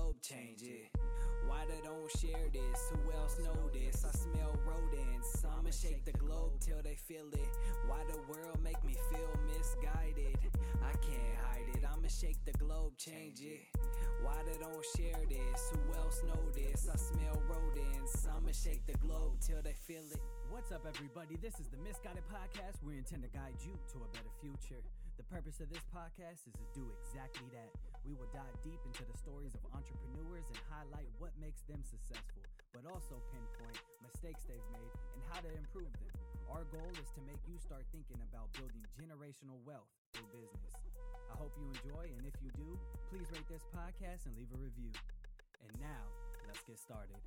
globe change it. Why they don't share this? Who else know this? I smell rodents. I'ma shake the globe till they feel it. Why the world make me feel misguided? I can't hide it. I'ma shake the globe, change it. Why they don't share this? Who else know this? I smell rodents. I'ma shake the globe till they feel it. What's up, everybody? This is the Misguided Podcast. We intend to guide you to a better future. The purpose of this podcast is to do exactly that. We will dive deep into the stories of entrepreneurs and highlight what makes them successful, but also pinpoint mistakes they've made and how to improve them. Our goal is to make you start thinking about building generational wealth through business. I hope you enjoy, and if you do, please rate this podcast and leave a review. And now, let's get started.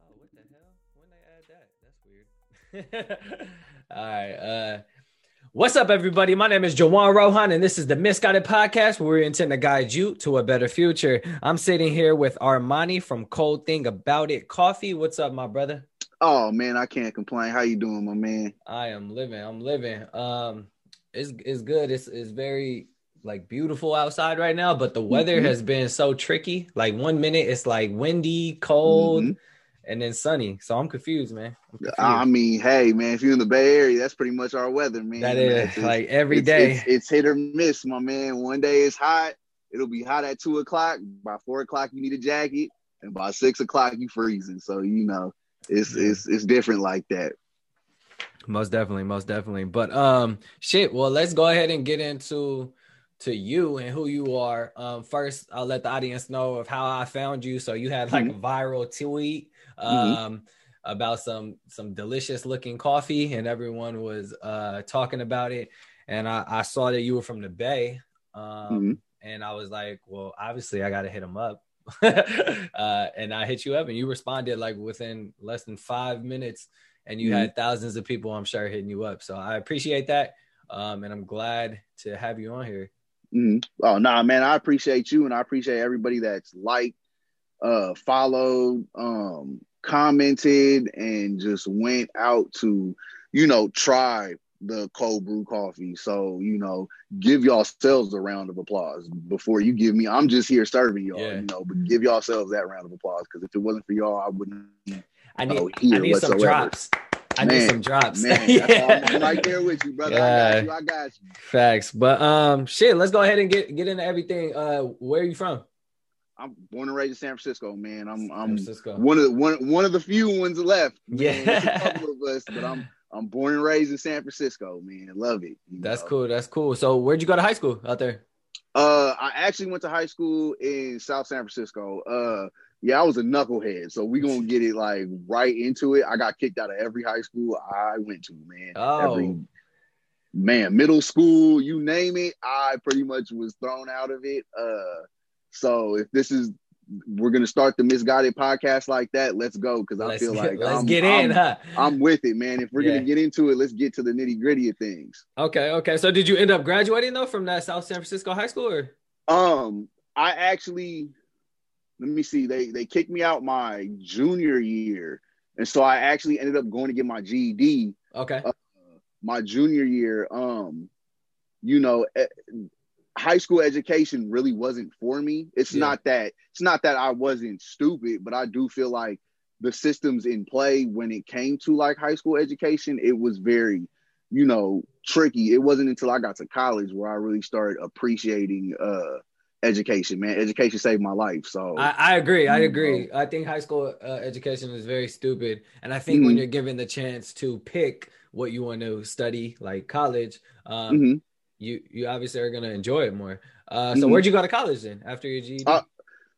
Oh, what the hell? When they add that? That's weird. All right. Uh What's up, everybody? My name is Juwan Rohan, and this is the Misguided Podcast, where we intend to guide you to a better future. I'm sitting here with Armani from Cold Thing About It Coffee. What's up, my brother? Oh man, I can't complain. How you doing, my man? I am living. I'm living. Um, it's it's good. It's it's very like beautiful outside right now, but the weather Mhm. has been so tricky. Like one minute it's like windy, cold, Mhm. And then sunny. So I'm confused, man. I'm confused. I mean, hey man, if you're in the Bay Area, that's pretty much our weather, man. that Man, it's- like every it's, day. It's, it's hit or miss, my man. One day it's hot. It'll be hot at two o'clock. By four o'clock, you need a jacket, and by six o'clock, you freezing. So you know, it's Yeah. it's it's different like that. Most definitely, most definitely. But um shit, well let's go ahead and get into to you and who you are. Um first I'll let the audience know of how I found you. So you had like a viral tweet um about some some delicious looking coffee and everyone was uh talking about it. And I, I saw that you were from the Bay. Um Mhm. and I was like, well, obviously I gotta hit him up. uh and I hit you up and you responded like within less than five minutes and you Mhm. had thousands of people i'm sure hitting you up so i appreciate that um, and i'm glad to have you on here Mhm. Oh nah, man, I appreciate you, and I appreciate everybody that's liked, uh, followed, um, commented, and just went out to, you know, try the cold brew coffee. So you know, give yourselves a round of applause before you give me. I'm just here serving y'all, Yeah. you know, but give yourselves that round of applause because if it wasn't for y'all, I wouldn't. i need, Oh, I need some whatsoever. drops i need some drops Man, all, I'm, right there with you, brother. I got you. I got you. facts but um shit let's go ahead and get get into everything uh where are you from I'm born and raised in San Francisco, man. I'm San I'm Francisco. one of the one one of the few ones left. Man. Yeah. A couple of us, but I'm I'm born and raised in San Francisco, man. Love it. that's know. cool that's cool so where'd you go to high school out there Uh, I actually went to high school in South San Francisco. Uh, yeah, I was a knucklehead, so we gonna get it like right into it. I got kicked out of every high school I went to, man. Oh. Every man, middle school, you name it, I pretty much was thrown out of it. Uh, so if this is we're gonna start the misguided podcast like that, let's go because I feel like let's I'm, get in I'm, huh I'm with it, man. If we're Yeah. gonna get into it, let's get to the nitty gritty of things. okay okay so did you end up graduating though from that south san francisco high school or Um, I actually, let me see. They they kicked me out my junior year, and so I actually ended up going to get my GED okay my junior year. Um, you know, high school education really wasn't for me. It's Yeah. not that it's not that I wasn't stupid, but I do feel like the systems in play when it came to like high school education, it was very, you know, tricky. It wasn't until I got to college where I really started appreciating uh education, man. Education saved my life. So I, I agree. I You agree. I think high school uh, education is very stupid, and I think when Mhm. you're given the chance to pick what you want to study, like college, um, Mhm. you you obviously are gonna enjoy it more. Uh, so Mhm. where'd you go to college then after your GED? Uh,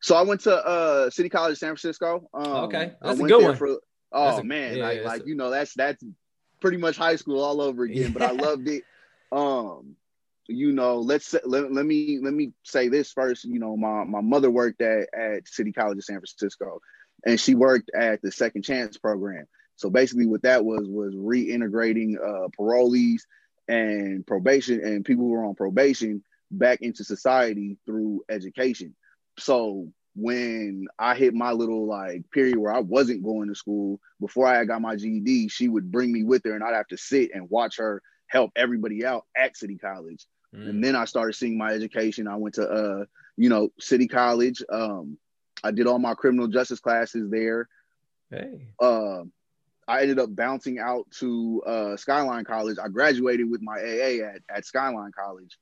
So I went to uh City College San Francisco. Um, Okay. That's a good one. For, oh a- man, yeah, like, like a- you know, that's that's pretty much high school all over again. But I loved it. Um, you know, let's let, let me let me say this first. You know, my my mother worked at at City College of San Francisco, and she worked at the Second Chance program. So basically, what that was was reintegrating uh, parolees and probation and people who were on probation back into society through education. So when I hit my little like period where I wasn't going to school before I got my GED, she would bring me with her and I'd have to sit and watch her help everybody out at City College. Mm. And then I started seeing my education. I went to uh, you know, City College. Um, I did all my criminal justice classes there. Hey. Uh, I ended up bouncing out to uh, Skyline College. I graduated with my AA at, at Skyline College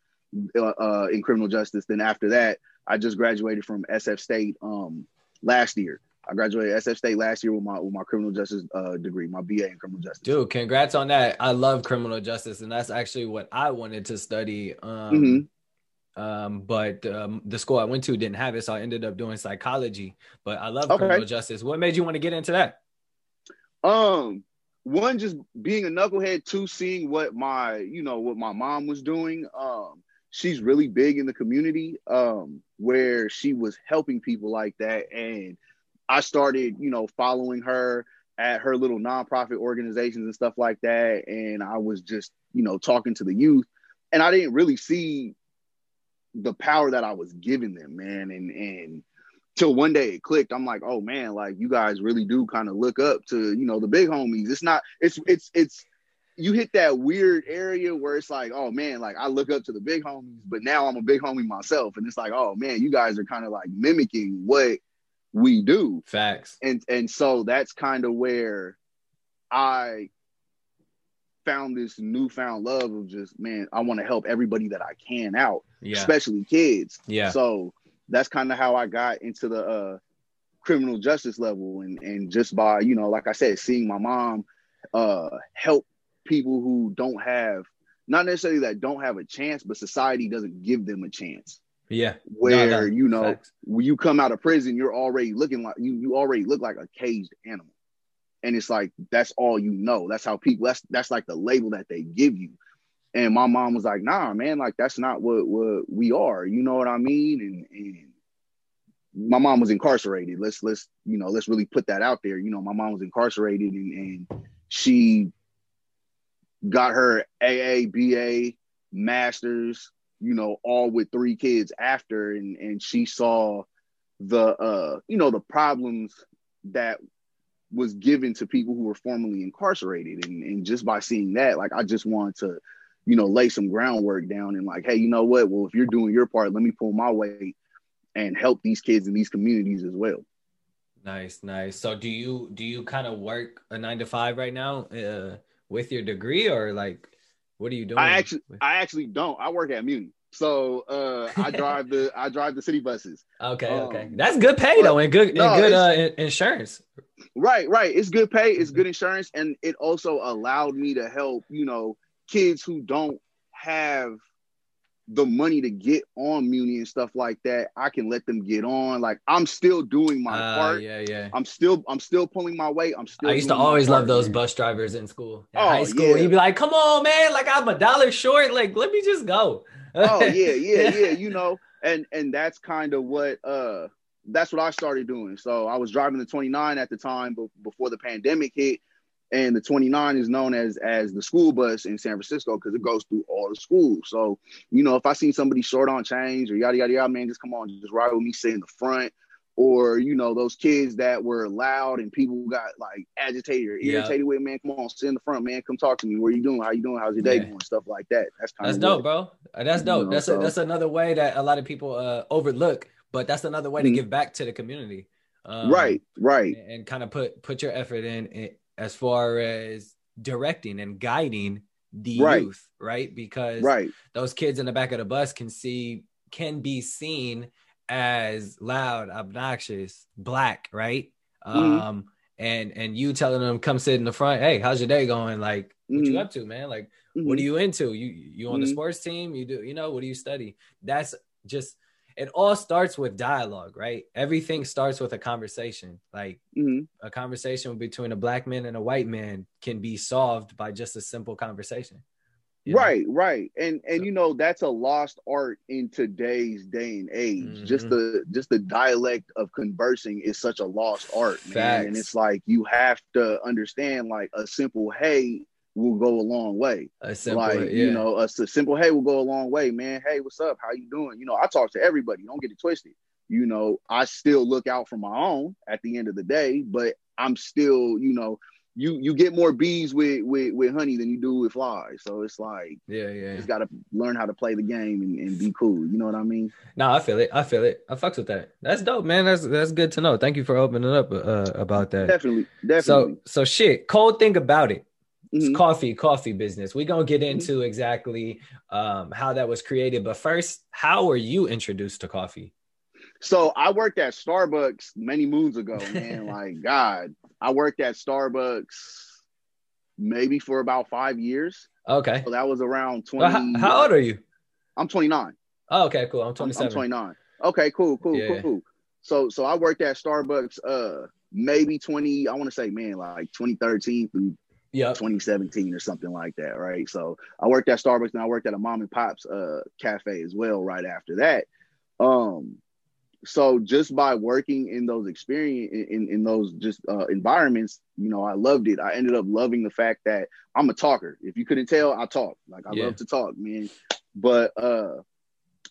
uh, uh, in criminal justice. Then after that, I just graduated from SF State um, last year. I graduated SF State last year with my with my criminal justice uh, degree, my BA in criminal justice. Dude, congrats on that! I love criminal justice, and that's actually what I wanted to study. Um, Mhm. um, but um, the school I went to didn't have it, so I ended up doing psychology. But I love Okay. criminal justice. What made you want to get into that? Um, one just being a knucklehead, two seeing what my you know what my mom was doing. Um, she's really big in the community. Um, where she was helping people like that, and I started you know following her at her little nonprofit organizations and stuff like that, and I was just you know talking to the youth, and I didn't really see the power that I was giving them, man, and and till one day it clicked. I'm like, oh man, like you guys really do kind of look up to, you know, the big homies. It's not, it's, it's, it's, you hit that weird area where it's like, oh man, like I look up to the big homies, but now I'm a big homie myself. And it's like, oh man, you guys are kind of like mimicking what we do. Facts. And, and so that's kind of where I found this newfound love of just, man, I want to help everybody that I can out, Yeah. especially kids. Yeah. So that's kind of how I got into the uh, criminal justice level, and and just by you know, like I said, seeing my mom uh, help people who don't have, not necessarily that don't have a chance, but society doesn't give them a chance. Yeah. Where No, no, you know, facts. when you come out of prison, you're already looking like you you already look like a caged animal, and it's like that's all you know. That's how people. That's that's like the label that they give you. And my mom was like, "Nah, man, like that's not what what we are." You know what I mean? And and my mom was incarcerated. Let's let's you know let's really put that out there. You know, my mom was incarcerated, and, and she got her AA, BA, masters. You know, all with three kids after, and and she saw the uh you know the problems that was given to people who were formerly incarcerated. And, and just by seeing that like i just wanted to you know lay some groundwork down and like hey you know what? Well if you're doing your part let me pull my weight and help these kids in these communities as well. Nice, nice. So do you do you kind of work a nine to five right now uh, with your degree or like what are you doing? i actually i actually don't i work at muni so uh i drive the i drive the city buses okay, okay. um, That's good pay though, and good no, and good uh, insurance. Right, right. It's good pay, it's good insurance, and it also allowed me to help, you know, kids who don't have the money to get on Muni and stuff like that. I can let them get on. Like I'm still doing my Uh, part. yeah, yeah. I'm still I'm still pulling my weight. I'm still I used to always part, love those man. bus drivers in school. In Oh, high school, yeah. you'd be like, "Come on, man! Like I'm a dollar short. Like let me just go." oh yeah, yeah, yeah. You know, and and that's kind of what uh that's what I started doing. So I was driving the 29 at the time, but before the pandemic hit, and the 29 is known as as the school bus in San Francisco because it goes through all the schools. So you know, if I see somebody short on change or yada yada yada, man, just come on, just ride with me, sit in the front. Or you know those kids that were loud and people got like agitated or Yeah. irritated with, man. Come on, sit in the front, man. Come talk to me. What are you doing? How you doing? How's your day Yeah. going? Stuff like that. That's kind That's of dope, bro. Uh, That's You dope. know, that's so- a, that's another way that a lot of people uh, overlook, but that's another way to Mhm. give back to the community. Um, right, right. and, and kind of put put your effort in, in as far as directing and guiding the Right. youth, right? Because Right. those kids in the back of the bus can see can be seen as loud, obnoxious, black, right? Mhm. Um and and you telling them come sit in the front, hey, how's your day going? Like what you Mhm. up to, man? Like Mhm. what are you into? You you on the Mhm. sports team? You do you know what do you study? That's just it all starts with dialogue, right? Everything starts with a conversation. Like Mhm. a conversation between a black man and a white man can be solved by just a simple conversation. you know? Right, right. And and So- you know that's a lost art in today's day and age. Just Mhm. the just the dialect of conversing is such a lost art, man. And it's like you have to understand like a simple hey will go a long way. A simple, like yeah. you know, a simple hey will go a long way, man. Hey, what's up? How you doing? You know, I talk to everybody. Don't get it twisted. You know, I still look out for my own at the end of the day, but I'm still, you know, you you get more bees with with with honey than you do with flies. So it's like Yeah, yeah. just got to learn how to play the game and, and be cool. You know what I mean? No, I feel it. I feel it. I fucks with that. That's dope, man. That's that's good to know. Thank you for opening up uh, about that. Definitely, definitely. So so shit. Cold thing about it. It's Mhm. coffee, coffee business. We're gonna get into exactly um how that was created. But first, how were you introduced to coffee? So I worked at Starbucks many moons ago, man. like God, I worked at Starbucks maybe for about five years. Okay. So that was around twenty. Well, how, how old are you? I'm 29. Oh, okay, cool. I'm I'm, 27. I'm 29. Okay, cool, cool, Yeah. cool, cool. So so I worked at Starbucks uh maybe 20, I want to say, man, like 2013 through Yep. 2017 or something like that, right? So I worked at Starbucks and I worked at a mom and pop's uh cafe as well right after that. Um so just by working in those experience in, in those just uh, environments, you know, I loved it. I ended up loving the fact that I'm a talker. If you couldn't tell, I talk. Like I Yeah. love to talk, man. But uh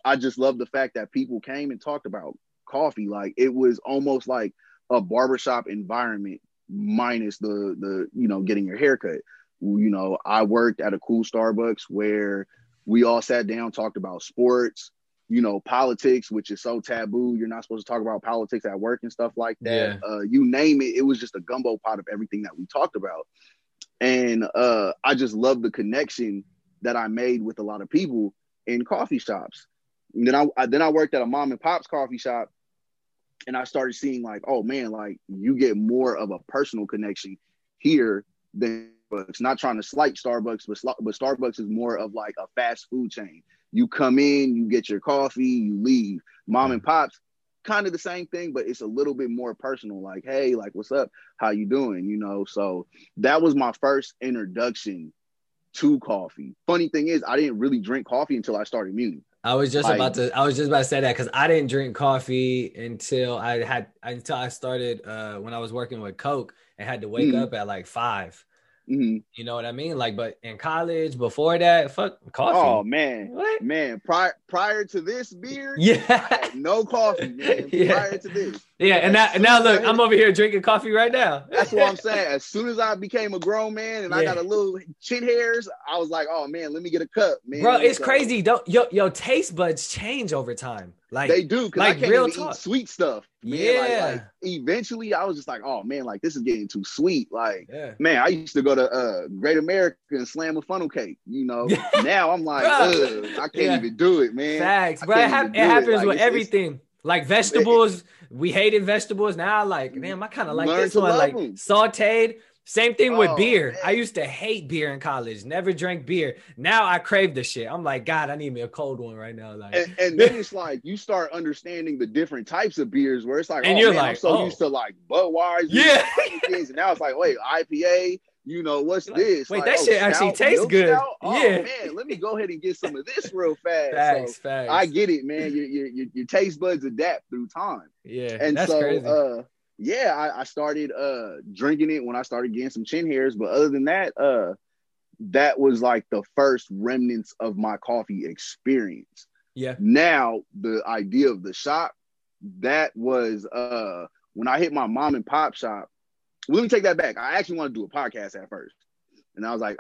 I just love the fact that people came and talked about coffee. Like it was almost like a barbershop environment minus the the you know getting your haircut. You know, I worked at a cool Starbucks where we all sat down, talked about sports, you know, politics, which is so taboo. You're not supposed to talk about politics at work and stuff like that. Uh, you name it, it was just a gumbo pot of everything that we talked about. And uh, I just love the connection that I made with a lot of people in coffee shops. And then I, I then I worked at a mom and pop's coffee shop, and I started seeing like, oh man, like you get more of a personal connection here than Starbucks. Not trying to slight Starbucks, but but Starbucks is more of like a fast food chain. You come in, you get your coffee, you leave. Mom and pops, kind of the same thing, but it's a little bit more personal. Like, hey, like, what's up? How you doing? You know. So that was my first introduction to coffee. Funny thing is, I didn't really drink coffee until I started Muni. I was just Like- about to. I was just about to say that because I didn't drink coffee until I had until I started uh, when I was working with Coke and had to wake Mhm. up at like five. Mhm. You know what I mean? Like, but in college before that, fuck coffee. Oh man, What? man! Prior prior to this beer, Yeah, no coffee, man. Yeah. Prior to this, yeah. And now, and now look, I'm over here drinking coffee right now. that's what I'm saying. As soon as I became a grown man and I got a little chin hairs, I was like, oh man, let me get a cup, man. Bro, it's crazy. Don't yo yo taste buds change over time. Like They do because like I can't real even talk. eat sweet stuff. Man. Yeah. like, eventually, I was just like, oh man, like this is getting too sweet. Like yeah. man, I used to go to uh, Great America and slam a funnel cake. You know, now I'm like, Ugh, I can't Yeah. even do it, man. Facts, bro. It, even it do it. happens Like, with it's- it's- everything. Like vegetables, we hated vegetables. Now, like, damn, I kind of like Learn this one. Like Like 'em. sauteed. Same thing with Oh, beer. man. I used to hate beer in college. Never drank beer. Now I crave the shit. I'm like, God, I need me a cold one right now. Like, and, and then it's like you start understanding the different types of beers where it's like, And oh, you're man, I'm like, so oh. used to like Budweiser, Yeah. and now it's like, wait, IPA. You know what's like, this? wait, Like, that oh, shit actually stout, tastes good. Oh, Yeah. man, let me go ahead and get some of this real fast. facts, So facts. I get it, man. Your, your your taste buds adapt through time. yeah, and that's so crazy. uh yeah I, I started uh drinking it when i started getting some chin hairs but other than that uh that was like the first remnants of my coffee experience yeah, now the idea of the shop that was uh when i hit my mom and pop shop let me take that back i actually want to do a podcast at first and i was like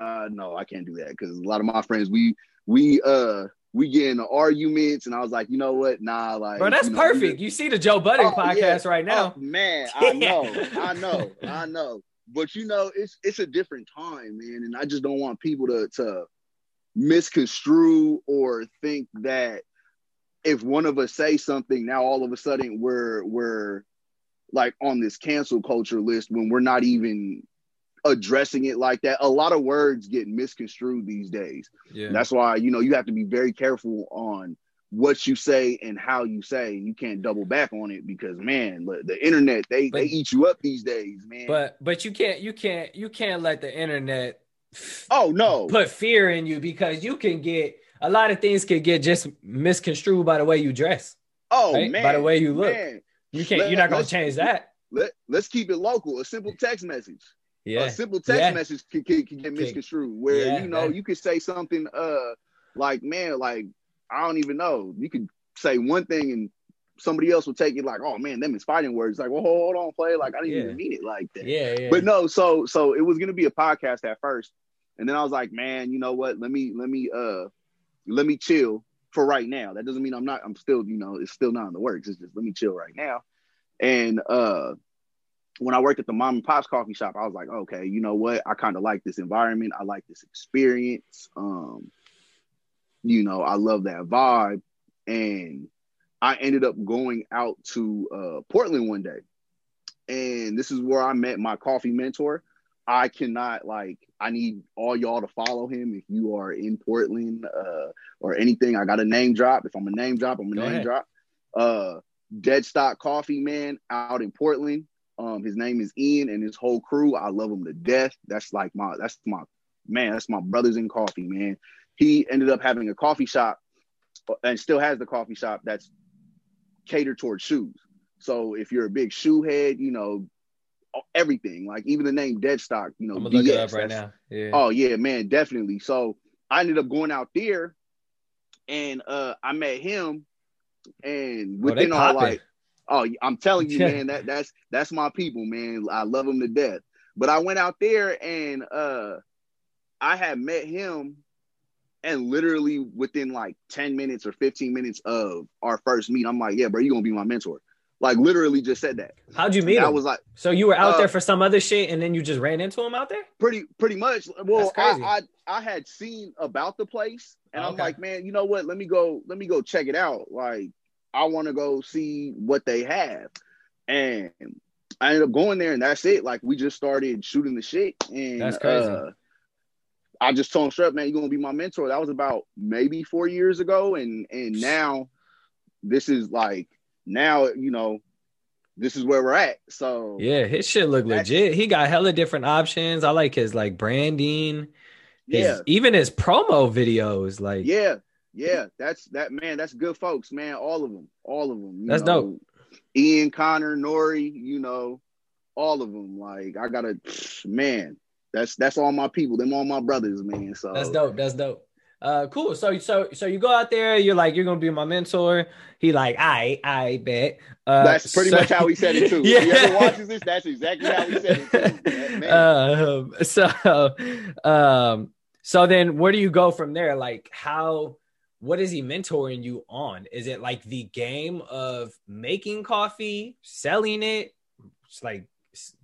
uh no i can't do that because a lot of my friends we we uh we get into arguments and i was like you know what nah like bro, that's you know, perfect. just- You see the Joe Budden Oh, podcast yeah. right now. Oh, man, I know, I know, I know. But you know, it's it's a different time, man, and I just don't want people to to misconstrue or think that if one of us say something, now all of a sudden we're we're like on this cancel culture list when we're not even addressing it like that. A lot of words get misconstrued these days. yeah, That's why you know you have to be very careful on what you say and how you say. You can't double back on it because man, the- the internet they But- they eat you up these days, man. but but you can't you can't you can't let the internet oh no, put fear in you because you can get a lot of things can get just misconstrued by the way you dress. oh right? man, By the way you look. man. You can't. Let- You're not gonna change that. Let let's keep it local. A simple text message. Yeah. A simple text Yeah. message can, can, can get misconstrued. Where Yeah, you know that- you could say something uh like man like I don't even know. You could say one thing and somebody else will take it like, oh man, them is fighting words. Like, well, hold on, play. Like, I didn't Yeah. even mean it like that. Yeah, yeah. But no, so so it was gonna be a podcast at first, and then I was like, man, you know what? Let me let me uh let me chill for right now. That doesn't mean I'm not. I'm still, you know, it's still not in the works. It's just let me chill right now. And uh when I worked at the mom and pops coffee shop, I was like, okay, you know what? I kind of like this environment. I like this experience. Um, you know, I love that vibe. And I ended up going out to uh, Portland one day. And this is where I met my coffee mentor. I cannot like I need all y'all to follow him if you are in Portland uh, or anything. I got a name drop. If I'm a name drop, I'm a Go name ahead. drop. Uh Deadstock Coffee Man out in Portland. Um, his name is Ian and his whole crew. I love him to death. That's like my that's my man, that's my brothers in coffee, man. He ended up having a coffee shop uh, and still has the coffee shop that's catered towards shoes. So if you're a big shoe head, you know, everything, like even the name Deadstock, you know, I'm gonna look it DS, up right now. Yeah. Oh yeah, man, definitely. So I ended up going out there and uh I met him and Oh, within our popping. like oh I'm telling you, man, that that's that's my people, man. I love them to death. But I went out there and uh I had met him and literally within like 10 minutes or 15 minutes of our first meet, I'm like, yeah, bro, you're gonna be my mentor. Like literally just said that. How'd you meet I him? was like, so you were out uh, there for some other shit, and then you just ran into him out there. pretty pretty much well. I, I i had seen about the place and i'm like man you know what let me go let me go check it out like i want to go see what they have and i ended up going there and that's it like we just started shooting the shit and That's crazy. uh, i just told him straight up man you're gonna be my mentor that was about maybe four years ago and and now this is like now you know this is where we're at so Yeah, his shit look legit. He got hella different options. I like his like branding. His, yeah even his promo videos. Like, Yeah, yeah, that's that man. That's good folks, man. All of them, all of them. you That's know. dope. Ian, Connor, Nori, you know, all of them. Like I gotta, man. That's that's all my people. Them all my brothers, man. So That's dope. That's dope. Uh, cool. So, so, so you go out there. You're like, you're gonna be my mentor. He like, I, I bet. Uh, That's pretty so- much how he said it too. Yeah. If he ever watches this, that's exactly how he said it too. Man. um, so, um, so then where do you go from there? Like, how? What is he mentoring you on? Is it like the game of making coffee, selling it? It's like,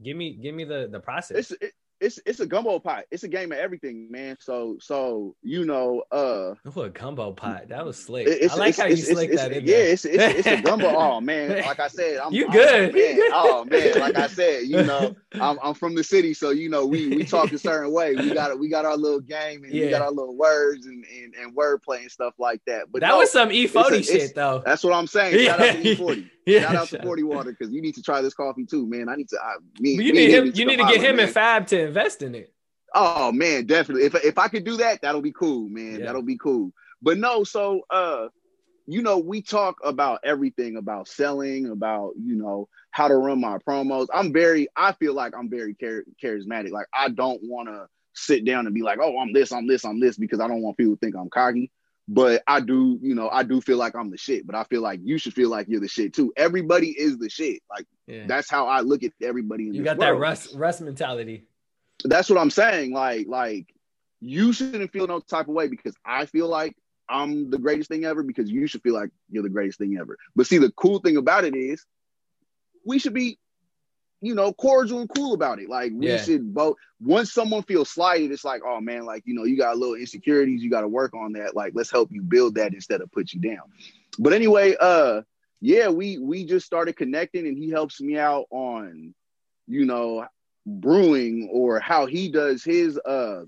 give me, give me the the process. it's it, it's it's a gumbo pot. It's a game of everything, man. So so you know, uh, a gumbo pot. That was slick. I like it's, how it's, you slick that in yeah, there. it's, it's it's a gumbo. Oh man, like I said, I'm You good. Man. Oh man, like I said, you know, I'm I'm from the city, so you know we we talk a certain way. We got we got our little game and we got our little words and and, and wordplay and stuff like that. But that no, was some E-40 a- shit though. that's what I'm saying. Shout out to E-40. Yeah, Shout out to 40 Water because you need to try this coffee too, man. I need to. I, me, But me you need him. need You need to get him man. and Fab to invest in it. Oh man, definitely. If if I could do that, that'll be cool, man. Yeah. That'll be cool. But no, so uh, you know, we talk about everything about selling, about you know how to run my promos. I'm very, I feel like I'm very char- charismatic. Like I don't want to sit down and be like, oh, I'm this, I'm this, I'm this, because I don't want people to think I'm cocky. But I do, you know, I do feel like I'm the shit. But I feel like you should feel like you're the shit too. Everybody is the shit. Like Yeah. that's how I look at everybody in You got that world Russ Russ mentality. that's what I'm saying. Like, like you shouldn't feel no type of way because I feel like I'm the greatest thing ever because you should feel like you're the greatest thing ever. But see, the cool thing about it is we should be, you know, cordial and cool about it. Like we Yeah. should both once someone feels slighted, it's like, oh man, like you know, you got a little insecurities, you got to work on that. Like, let's help you build that instead of put you down. But anyway, uh yeah, we we just started connecting and he helps me out on, you know, brewing or how he does his uh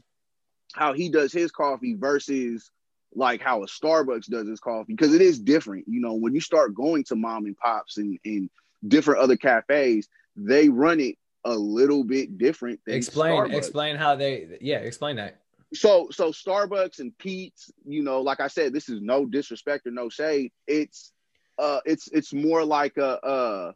how he does his coffee versus like how a Starbucks does his coffee because it is different. You know, when you start going to mom and pops and, and different other cafes, they run it a little bit different Explain Starbucks. explain how they yeah, explain that. So so Starbucks and Pete's, you know, like I said, this is no disrespect or no shade. It's uh it's it's more like a uh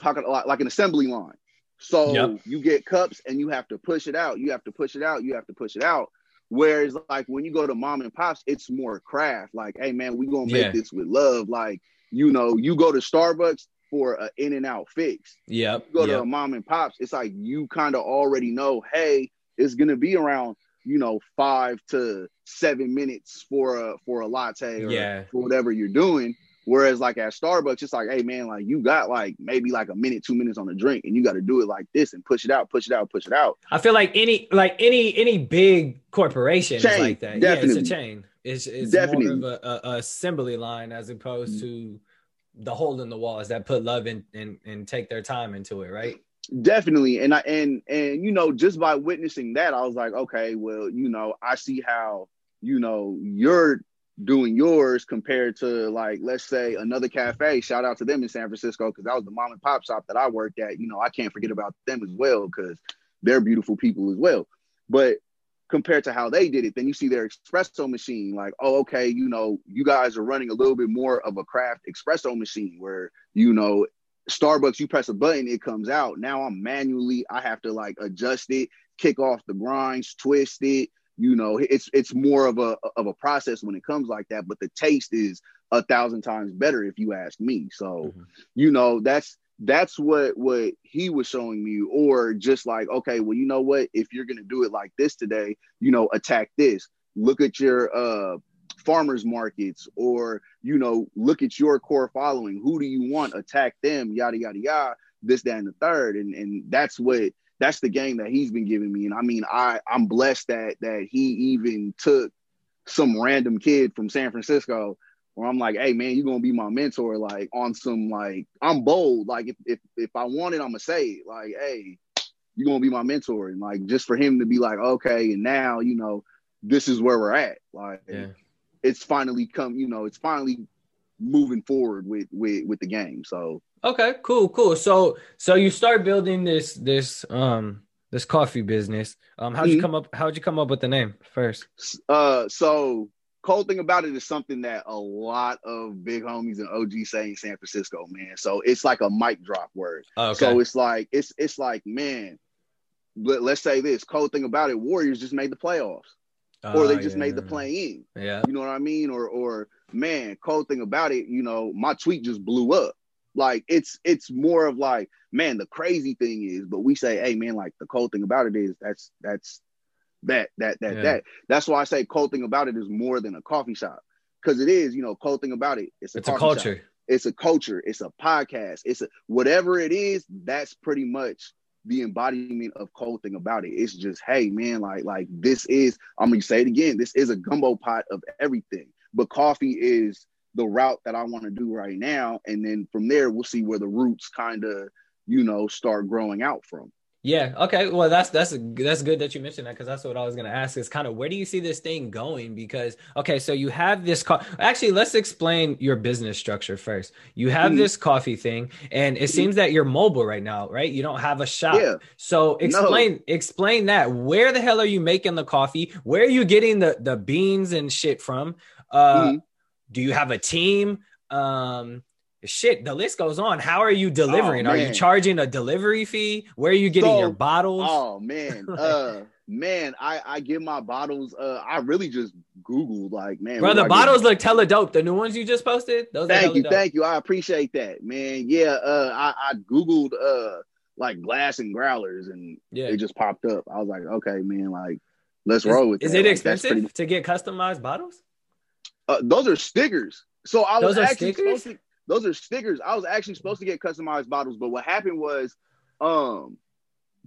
how can like, like an assembly line. So Yep. you get cups and you have to push it out. You have to push it out. You have to push it out. Whereas like when you go to mom and pops, it's more craft. Like, hey man, we gonna make Yeah. this with love. Like, you know, you go to Starbucks for an in and out fix. Yeah. Go yep. to a mom and pops, it's like you kind of already know, hey, it's gonna be around, you know, five to seven minutes for a for a latte or Yeah. for whatever you're doing. Whereas like at Starbucks, it's like, hey man, like you got like maybe like a minute, two minutes on the drink, and you got to do it like this and push it out, push it out, push it out. I feel like any like any any big corporation is Chain, like that. Yeah, definitely. it's a chain. It's it's Definitely. more of a, a, a assembly line as opposed mm. to the hole in the walls that put love in and and take their time into it, right? Definitely, and I and and you know, just by witnessing that, I was like, okay, well, you know, I see how you know you're doing yours compared to like let's say another cafe. Shout out to them in San Francisco because that was the mom and pop shop that I worked at. You know, I can't forget about them as well because they're beautiful people as well. But compared to how they did it, then you see their espresso machine. Like, oh, okay, you know, you guys are running a little bit more of a craft espresso machine where you know Starbucks, you press a button, it comes out. Now I'm manually, I have to like adjust it, kick off the grinds, twist it. You know, it's it's more of a of a process when it comes like that, but the taste is a thousand times better if you ask me. So, Mhm. you know, that's that's what what he was showing me, or just like, okay, well, you know what? If you're gonna do it like this today, you know, attack this. Look at your uh farmers markets or you know look at your core following who do you want attack them yada yada yada this that and the third and and that's what that's the game that he's been giving me and i mean i i'm blessed that that he even took some random kid from san francisco where i'm like hey man you're gonna be my mentor like on some like i'm bold like if if, if i want it i'm gonna say it like hey you're gonna be my mentor and like just for him to be like okay and now you know this is where we're at like Yeah. it's finally come you know it's finally moving forward with with with the game so Okay, cool, cool. So so you start building this this um this coffee business. Um how'd you Mhm. come up how'd you come up with the name first? uh so cold thing about it is something that a lot of big homies and og say in san francisco man so it's like a mic drop word oh, Okay. so it's like it's it's like man let, let's say this cold thing about it warriors just made the playoffs or they Oh, just made the yeah. play in Yeah. You know what I mean? Or or man, cold thing about it, you know, my tweet just blew up. Like it's it's more of like, man, the crazy thing is, but we say, hey man, like the cold thing about it is that's that's that that that Yeah. that. That's why I say cold thing about it is more than a coffee shop. Cause it is, you know, cold thing about it. It's a, It's a culture. shop. It's a culture. It's a podcast. It's a whatever it is, that's pretty much the embodiment of cold thing about it. It's just, hey man, like like this is, I'm gonna say it again, this is a gumbo pot of everything. But coffee is the route that I want to do right now. And then from there, we'll see where the roots kind of, you know, start growing out from. Yeah. Okay. Well, that's that's that's good that you mentioned that because that's what I was gonna ask. Is kind of where do you see this thing going? Because okay, so you have this. Co- Actually, let's explain your business structure first. You have Mhm. this coffee thing, and it seems that you're mobile right now, right? You don't have a shop. Yeah. So explain explain that. Where the hell are you making the coffee? Where are you getting the the beans and shit from? Uh, Mhm. Do you have a team? Um, shit, the list goes on. How are you delivering? are you charging a delivery fee? Where are you getting So- your bottles? Oh man, uh, man, I I get my bottles. Uh, I really just googled like, man, Bro, the I get- bottles look hella dope. The new ones you just posted, those Thank you, dope. thank you. I appreciate that, man. Yeah, uh, I I googled uh like glass and growlers, and Yeah. it just popped up. I was like, okay, man, like let's Is, roll with is that. it Like, expensive pretty- to get customized bottles? uh, those are stickers. So I was Those are actually stickers? supposed to. Those are stickers. I was actually supposed to get customized bottles, but what happened was, um,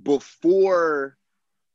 before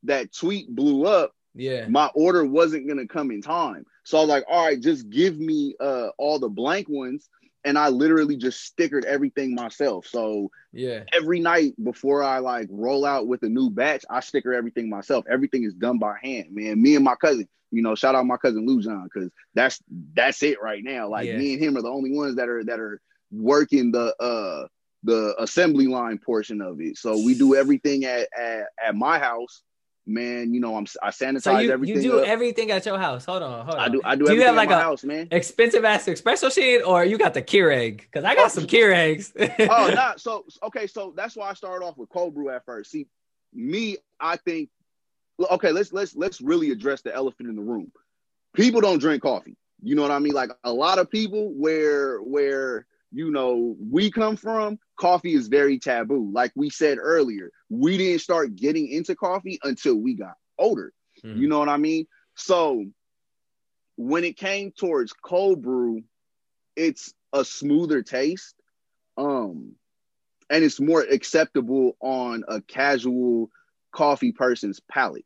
that tweet blew up, Yeah. my order wasn't gonna come in time. So I was like, all right, just give me uh all the blank ones. And I literally just stickered everything myself. So Yeah. every night before I like roll out with a new batch, I sticker everything myself. Everything is done by hand, man. Me and my cousin, you know, shout out my cousin Lou John, because that's that's it right now. Like Yeah. me and him are the only ones that are that are working the uh the assembly line portion of it. So we do everything at at, at my house. Man, you know, I'm I sanitize So you, everything. you do up. everything at your house. Hold on, hold on. I do I do, Do you everything have like my a- house, man. expensive ass espresso machine or you got the Keurig? Because I got Oh. some Keurigs. oh, not so okay. So that's why I started off with cold brew at first. See, me, I think. Okay, let's let's let's really address the elephant in the room. People don't drink coffee. You know what I mean? Like a lot of people, where where you know we come from, coffee is very taboo. Like we said earlier, we didn't start getting into coffee until we got older. Mhm. You know what I mean? So when it came towards cold brew, it's a smoother taste. Um and it's more acceptable on a casual coffee person's palate.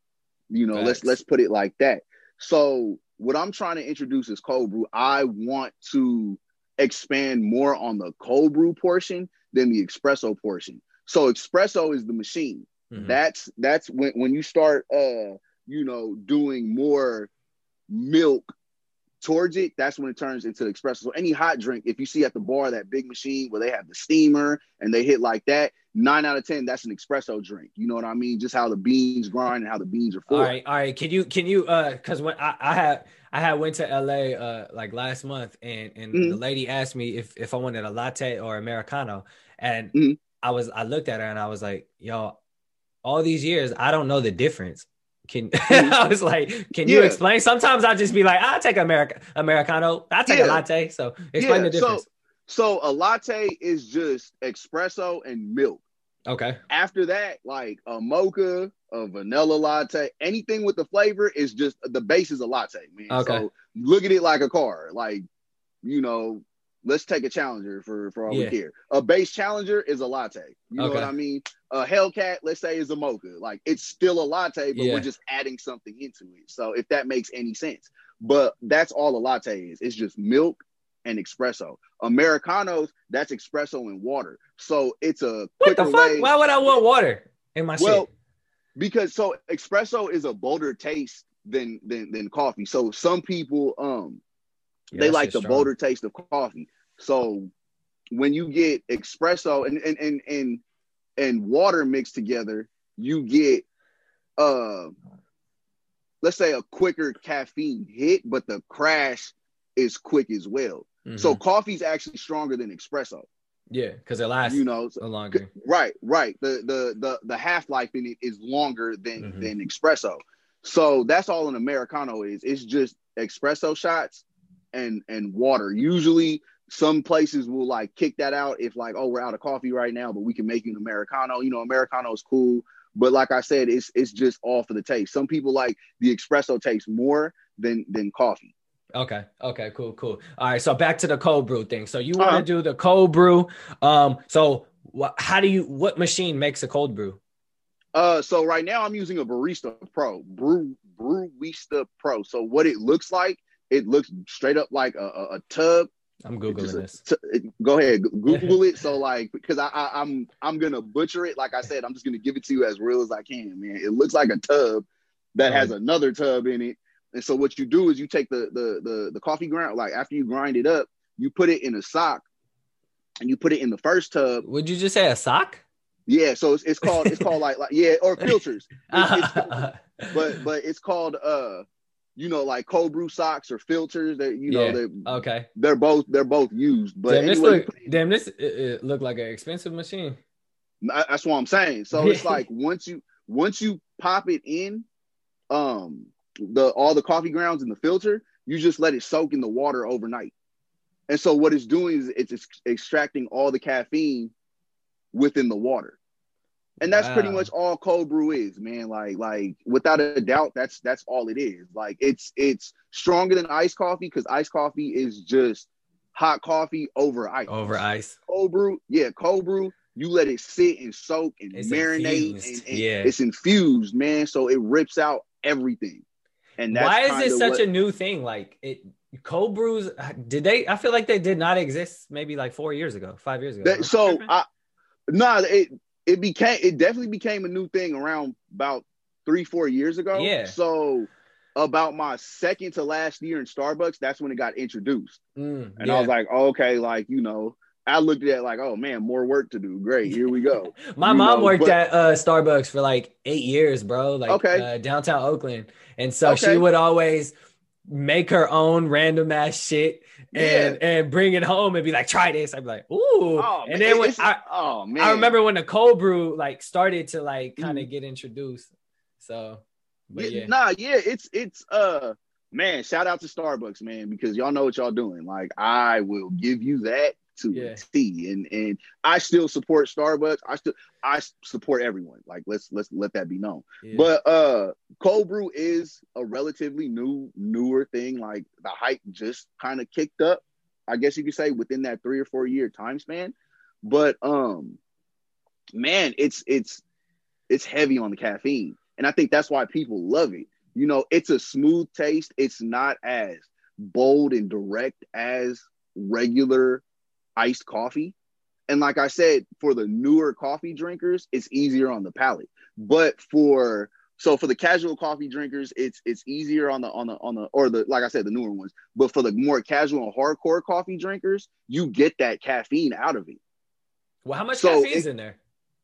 You know, let's let's put it like that. So what I'm trying to introduce is cold brew. I want to expand more on the cold brew portion than the espresso portion. So espresso is the machine Mhm. that's that's when when you start uh you know doing more milk towards it that's when it turns into the espresso so any hot drink if you see at the bar that big machine where they have the steamer and they hit like that nine out of ten that's an espresso drink you know what i mean just how the beans grind and how the beans are All formed right, all right. Can you can you uh because when I, I had I had went to LA uh like last month and and Mhm. the lady asked me if if I wanted a latte or americano and Mhm. I was I looked at her and I was like, yo, all these years I don't know the difference. Can I was like, can you Mm-hmm. Yeah. explain? Sometimes I'll just be like, I'll take America americano, I'll take a latte. So explain Yeah, the so- difference. so a latte is just espresso and milk okay. after that, like a mocha, a vanilla latte, anything with the flavor is just the base is a latte, man. Okay. So look at it like a car. Like, you know, let's take a challenger for for all Yeah. we care. A base challenger is a latte. You know what I mean? A Hellcat, let's say, is a mocha. Like it's still a latte, but Yeah. we're just adding something into it. So if that makes any sense. But that's all a latte is. It's just milk and espresso. Americanos, that's espresso and water. So it's a What the fuck? way Why would I want water in my well, shit? because so espresso is a bolder taste than than than coffee. So some people um Yeah, they like the strong. bolder taste of coffee. So when you get espresso and and and and, and water mixed together, you get uh let's say a quicker caffeine hit, but the crash is quick as well. So Mhm. coffee's actually stronger than espresso. yeah, because it lasts You know, so- longer. Right, right. The the the the half life in it is longer than Mhm. than espresso. So that's all an americano is. It's just espresso shots and and water. Usually some places will like kick that out if like oh we're out of coffee right now, but we can make you an americano. You know, americano is cool, but like I said, it's it's just all for the taste. Some people like the espresso taste more than than coffee. Okay. Okay. Cool. Cool. All right. So back to the cold brew thing. So you want to Uh-huh. do the cold brew. Um. So what? How do you? What machine makes a cold brew? Uh, so right now I'm using a Barista Pro, Brew Brewista Pro. So what it looks like, it looks straight up like a, a, a tub. I'm googling a- this. t- go ahead, Google it. So like, because I, I I'm I'm gonna butcher it. Like I said, I'm just gonna give it to you as real as I can, man. It looks like a tub that has another tub in it. And so what you do is you take the the the, the coffee ground, like after you grind it up, you put it in a sock, and you put it in the first tub. Would you just say a sock? Yeah, so it's, it's called it's called like like yeah or filters. It's- it's- but but it's called uh you know like cold brew socks or filters that you know Yeah. they okay. they're both they're both used but damn, this anyway, look. Damn, this it, it look like an expensive machine. That's what I'm saying so it's like once you once you pop it in um the all the coffee grounds in the filter you just let it soak in the water overnight. And so what it's doing is it's ex- extracting all the caffeine within the water. And that's pretty much all cold brew is man. Like like without a doubt that's that's all it is. Like it's it's stronger than iced coffee because iced coffee is just hot coffee over ice. Over ice. cold brew yeah cold brew you let it sit and soak and It's marinate infused, and, and yeah. it's infused man. So it rips out everything and that's Why is kinda it such what- a new thing? Like it, cold brews. Did they? I feel like they did not exist. Maybe like four years ago, five years ago. that, so i no it it became it definitely became a new thing around about three four years ago Yeah. so about my second to last year in starbucks that's when it got introduced Mm, and yeah. i was like okay like you know i looked at it like oh man more work to do great here we go My you mom know, worked but- at uh, Starbucks for like eight years, bro. Like Okay. uh, downtown Oakland, and so she would always make her own random ass shit and and bring it home and be like, "Try this." I'd be like, "Ooh!" oh and man, then when I, oh man I remember when the cold brew like started to like kind of Mhm. get introduced. So, but yeah, yeah, Nah, yeah, it's it's uh man, shout out to Starbucks, man, because y'all know what y'all doing. Like I will give you that to Yeah. T. And and I still support Starbucks. I still I support everyone. Like let's let's let that be known. Yeah. But uh cold brew is a relatively new newer thing. Like the hype just kind of kicked up, I guess you could say, within that three or four year time span. But um man, it's it's it's heavy on the caffeine. And I think that's why people love it. You know, it's a smooth taste. It's not as bold and direct as regular iced coffee. And like I said, for the newer coffee drinkers, it's easier on the palate. But for so for the casual coffee drinkers, it's it's easier on the on the on the or the like I said, the newer ones. But for the more casual and hardcore coffee drinkers, you get that caffeine out of it. well, how much so caffeine's it- in there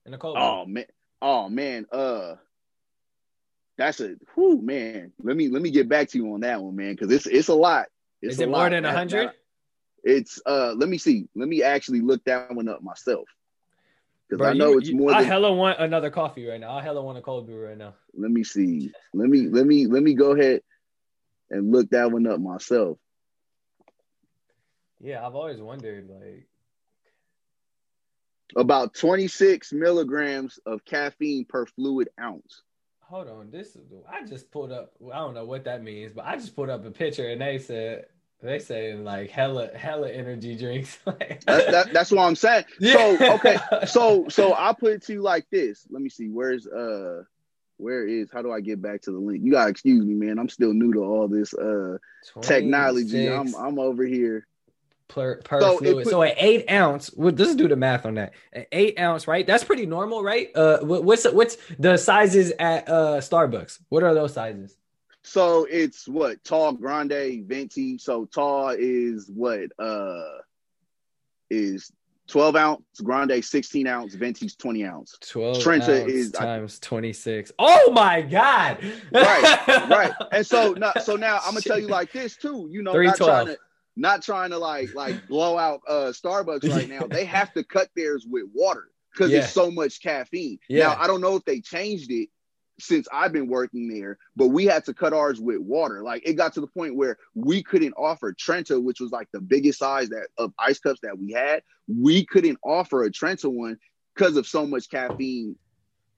in a cold? Oh man, oh man, uh, that's a whoo man. Let me let me get back to you on that one, man, because it's it's a lot. It's Is it more lot. than a hundred? It's uh, let me see. Let me actually look that one up myself because I know you- it's you- more I than. hella want another coffee right now. I hella want a cold brew right now. Let me see. Let me let me let me go ahead and look that one up myself. Yeah, I've always wondered like About twenty six milligrams of caffeine per fluid ounce. hold on, this is I just pulled up I don't know what that means, but I just pulled up a picture and they said they say like hella hella energy drinks. That's that, that's what I'm saying. So okay, so so I'll put it to you like this. Let me see. Where's uh where is how do I get back to the link? You gotta excuse me, man. I'm still new to all this uh technology. I'm I'm over here. per, per So it fluid. put- so an eight ounce. Well, let's do the math on that. An eight ounce, right? That's pretty normal, right? Uh, what- what's what's the sizes at uh Starbucks? What are those sizes? So it's what tall, grande, venti. So tall is what uh is 12 ounce, grande 16 ounce, venti's 20 ounce. Twelve Trenta ounce is- times twenty six. Oh my god! Right, right. And so now, so now I'm gonna tell you like this too. You know, not trying to not trying to like like blow out uh Starbucks right now. They have to cut theirs with water because Yeah. it's so much caffeine. Yeah. Now I don't know if they changed it since I've been working there, but we had to cut ours with water. Like it got to the point where we couldn't offer Trenta, which was like the biggest size that of ice cups that we had. We couldn't offer a Trenta one because of so much caffeine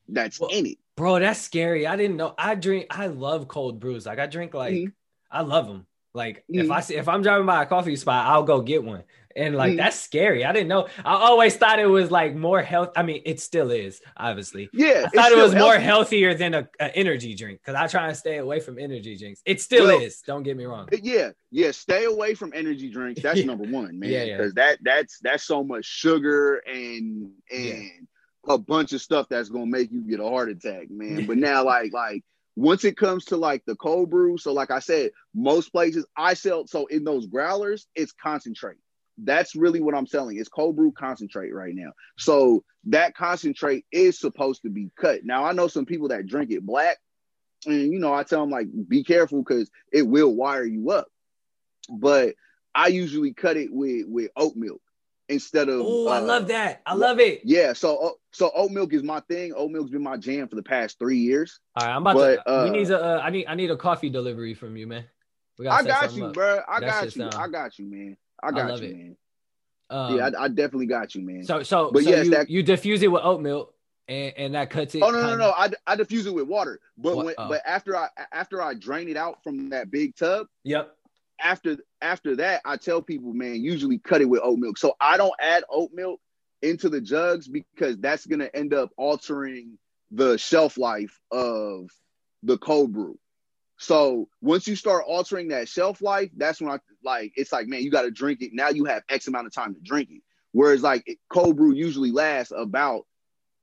that's Well, in it. Bro, that's scary. I didn't know. I drink. I love cold brews. Like I drink. Like Mhm. I love them. Like if Mhm. I see if I'm driving by a coffee spot, I'll go get one. And like Mhm. that's scary. I didn't know. I always thought it was like more health. I mean, it still is, obviously. Yeah, I thought it was more healthier than a, a energy drink because I try and stay away from energy drinks. It still Well, is. Don't get me wrong. Yeah, yeah. Stay away from energy drinks. That's number one, man. Yeah, yeah. Because that that's that's so much sugar and and Yeah. a bunch of stuff that's gonna make you get a heart attack, man. But now, like like once it comes to like the cold brew, so like I said, most places I sell. So in those growlers, it's concentrate. That's really what I'm selling. It's cold brew concentrate right now. So that concentrate is supposed to be cut. Now I know some people that drink it black, and you know I tell them like be careful because it will wire you up. But I usually cut it with with oat milk instead of. Oh, I uh, love that. I love it. Yeah, so uh, so oat milk is my thing. Oat milk's been my jam for the past three years. All right, I'm about But, to. uh, we need a. Uh, I need. I need a coffee delivery from you, man. We I got you, up. bro. I That got you. sound- I got you, man. I I got love you, it. man. Um, yeah, I, I definitely got you, man. So so But so yes, you, that- you diffuse it with oat milk and, and that cuts it. oh no, no, no! I, I diffuse it with water, but What- when, oh. but after I after I drain it out from that big tub, Yep. after after that, I tell people, man, usually cut it with oat milk. So I don't add oat milk into the jugs because that's gonna end up altering the shelf life of the cold brew. So once you start altering that shelf life, that's when I like it's like, man, you got to drink it. Now you have X amount of time to drink it. Whereas like it- cold brew usually lasts about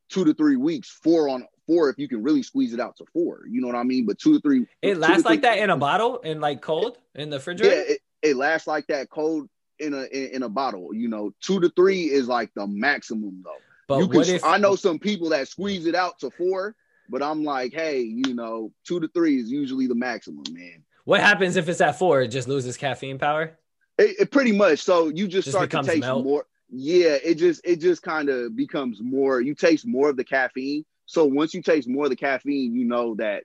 two to three weeks, four on four if you can really squeeze it out to four. You know what I mean? But two to three. It lasts like that in a bottle and like cold in the Yeah, refrigerator. it, it lasts like that cold in a in, in a bottle. You know, two to three is like the maximum though. but you can, if I know some people that squeeze it out to four, but I'm like, hey, you know, two to three is usually the maximum, man. What happens if it's at four? It just loses caffeine power. It, it pretty much. So you just, Just start to taste more. Yeah, it just it just kind of becomes more. You taste more of the caffeine. So once you taste more of the caffeine, you know that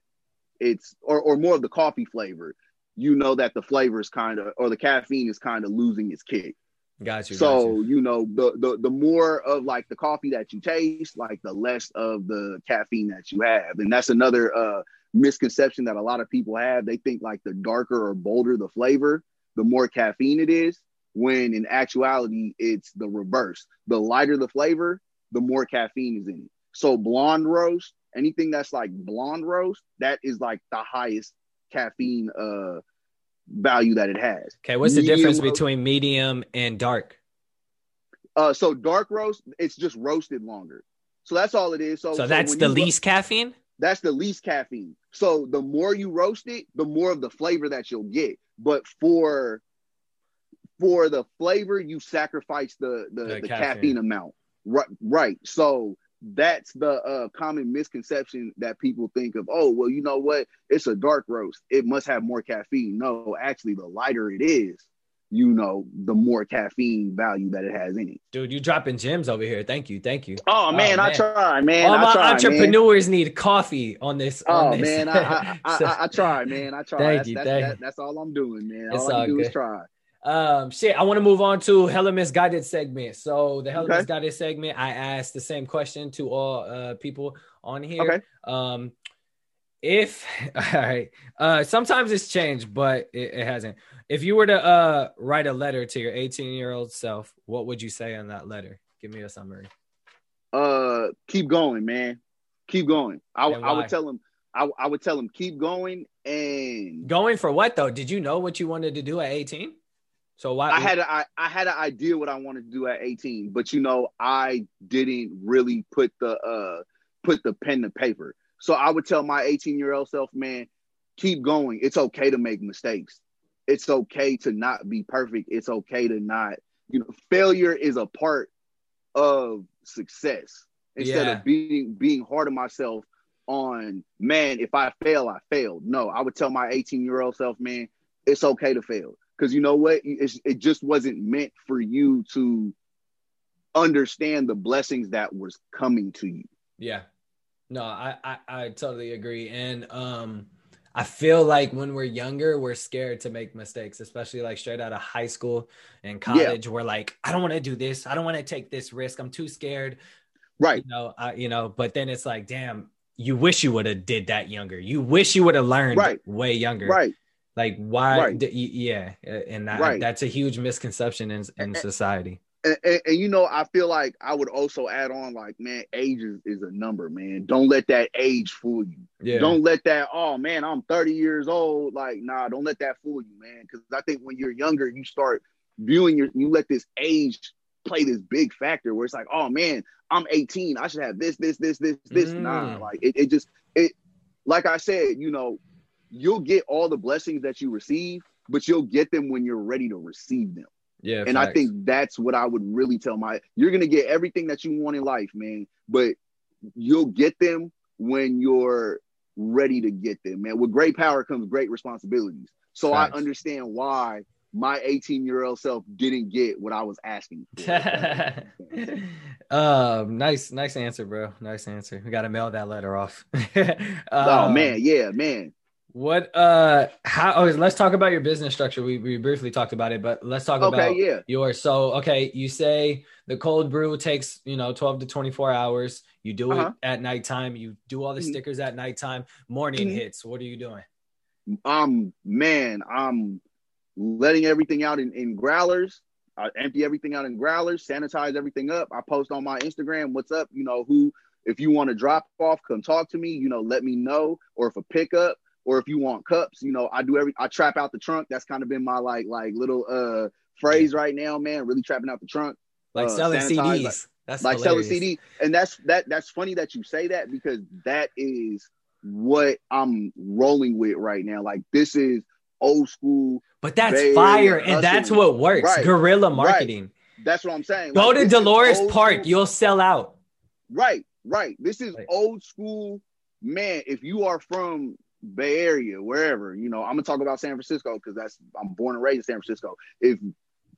it's or or more of the coffee flavor. You know that the flavor is kind of or the caffeine is kind of losing its kick. Got you. so got you. you know the, the the more of like the coffee that you taste like the less of the caffeine that you have and that's another uh misconception that a lot of people have they think like the darker or bolder the flavor the more caffeine it is when in actuality it's the reverse the lighter the flavor the more caffeine is in it so blonde roast anything that's like blonde roast that is like the highest caffeine uh value that it has Okay, what's the medium difference roast- between medium and dark? Uh, so dark roast, it's just roasted longer. So that's all it is. So, So that's the ro- least caffeine. that's the least caffeine. So the more you roast it, the more of the flavor that you'll get. But for for the flavor, you sacrifice the the, The the caffeine. caffeine. amount. Right, right. So that's the uh, common misconception that people think of. Oh, well, you know what? It's a dark roast. It must have more caffeine. No, actually, the lighter it is, you know, the more caffeine value that it has in it. Dude, you dropping gems over here. Thank you. Thank you. Oh man, I man. try, man. All I my try, man. entrepreneurs need coffee on this. Oh this. man, I I, I, So- I I try, man. I try. Thank that's, you, that's, thank that- you. that's all I'm doing, man. It's all I all can do is try. Um, shit, I want to move on to Hella Misguided segment. So the Hella Okay. Misguided segment, I asked the same question to all uh people on here. Okay. Um, if all right, uh, sometimes it's changed, but it, it hasn't. If you were to uh write a letter to your 18 year old self, what would you say in that letter? Give me a summary. Uh, keep going, man. Keep going. I, I would tell him. I, I would tell him keep going, and Going for what though? Did you know what you wanted to do at 18? So why? I had a, I, I had an idea what I wanted to do at 18, but you know I didn't really put the uh put the pen to paper. So I would tell my 18 year old self, man, keep going. It's okay to make mistakes. It's okay to not be perfect. It's okay to not, you know, failure is a part of success. Instead Yeah. of being being hard on myself on, man, if I fail, I failed. No, I would tell my 18 year old self, man, it's okay to fail. Because you know what? It's, it just wasn't meant for you to understand the blessings that was coming to you. Yeah. No, I, I I totally agree. And um I feel like when we're younger, we're scared to make mistakes, especially like straight out of high school and college. We're like, I don't want to do this. I don't want to take this risk. I'm too scared. Right. You know, I, you know, but then it's like, damn, you wish you would have did that younger. You wish you would have learned Right. way younger. Right. Like why Right. d- yeah, and that, Right. that's a huge misconception in in society. and, and, and, you know, I feel like I would also add on, like, man, age is, is a number, man. Don't let that age fool you. Yeah. Don't let that, oh man, I'm 30 years old. Like, nah, don't let that fool you, man. Because I think when you're younger, you start viewing your, you let this age play this big factor where it's like, oh man, I'm 18. I should have this, this, this, this, this. Nah, Mm. like it, it just, it, like I said, you know, you'll get all the blessings that you receive, but you'll get them when you're ready to receive them. yeah. And I think that's what I would really tell my you're gonna get everything that you want in life, man. But you'll get them when you're ready to get them, man. With great power comes great responsibilities. So Facts. I understand why my 18 year old self didn't get what I was asking for. um, nice, nice answer, bro. Nice answer. We got to mail that letter off. oh Um, man, yeah, man. What? Uh, how? Oh, let's talk about your business structure. We we briefly talked about it, but let's talk Okay, about yeah. yours. So, okay, you say the cold brew takes you know twelve to twenty four hours. You do Uh-huh. it at nighttime. You do all the Mhm. stickers at nighttime. Morning Mhm. hits. What are you doing? I'm man, I'm letting everything out in, in growlers. I empty everything out in growlers, sanitize everything up. I post on my Instagram, what's up? You know, who if you want to drop off, come talk to me, you know, let me know. Or if a pickup, or if you want cups, you know, I do every I trap out the trunk. That's kind of been my like like little uh phrase right now, man. Really trapping out the trunk. Like Uh, selling CDs. like- That's like selling. CD. And that's that that's funny that you say that because that is what I'm rolling with right now. Like this is old school. But that's fire, and that's what works. Right. Guerrilla Right. marketing. That's what I'm saying. Go Like, to Dolores Park, school- you'll sell out. Right, right. This is Right. old school, man. If you are from Bay Area, wherever, you know, I'm gonna talk about San Francisco because that's I'm born and raised in San Francisco. If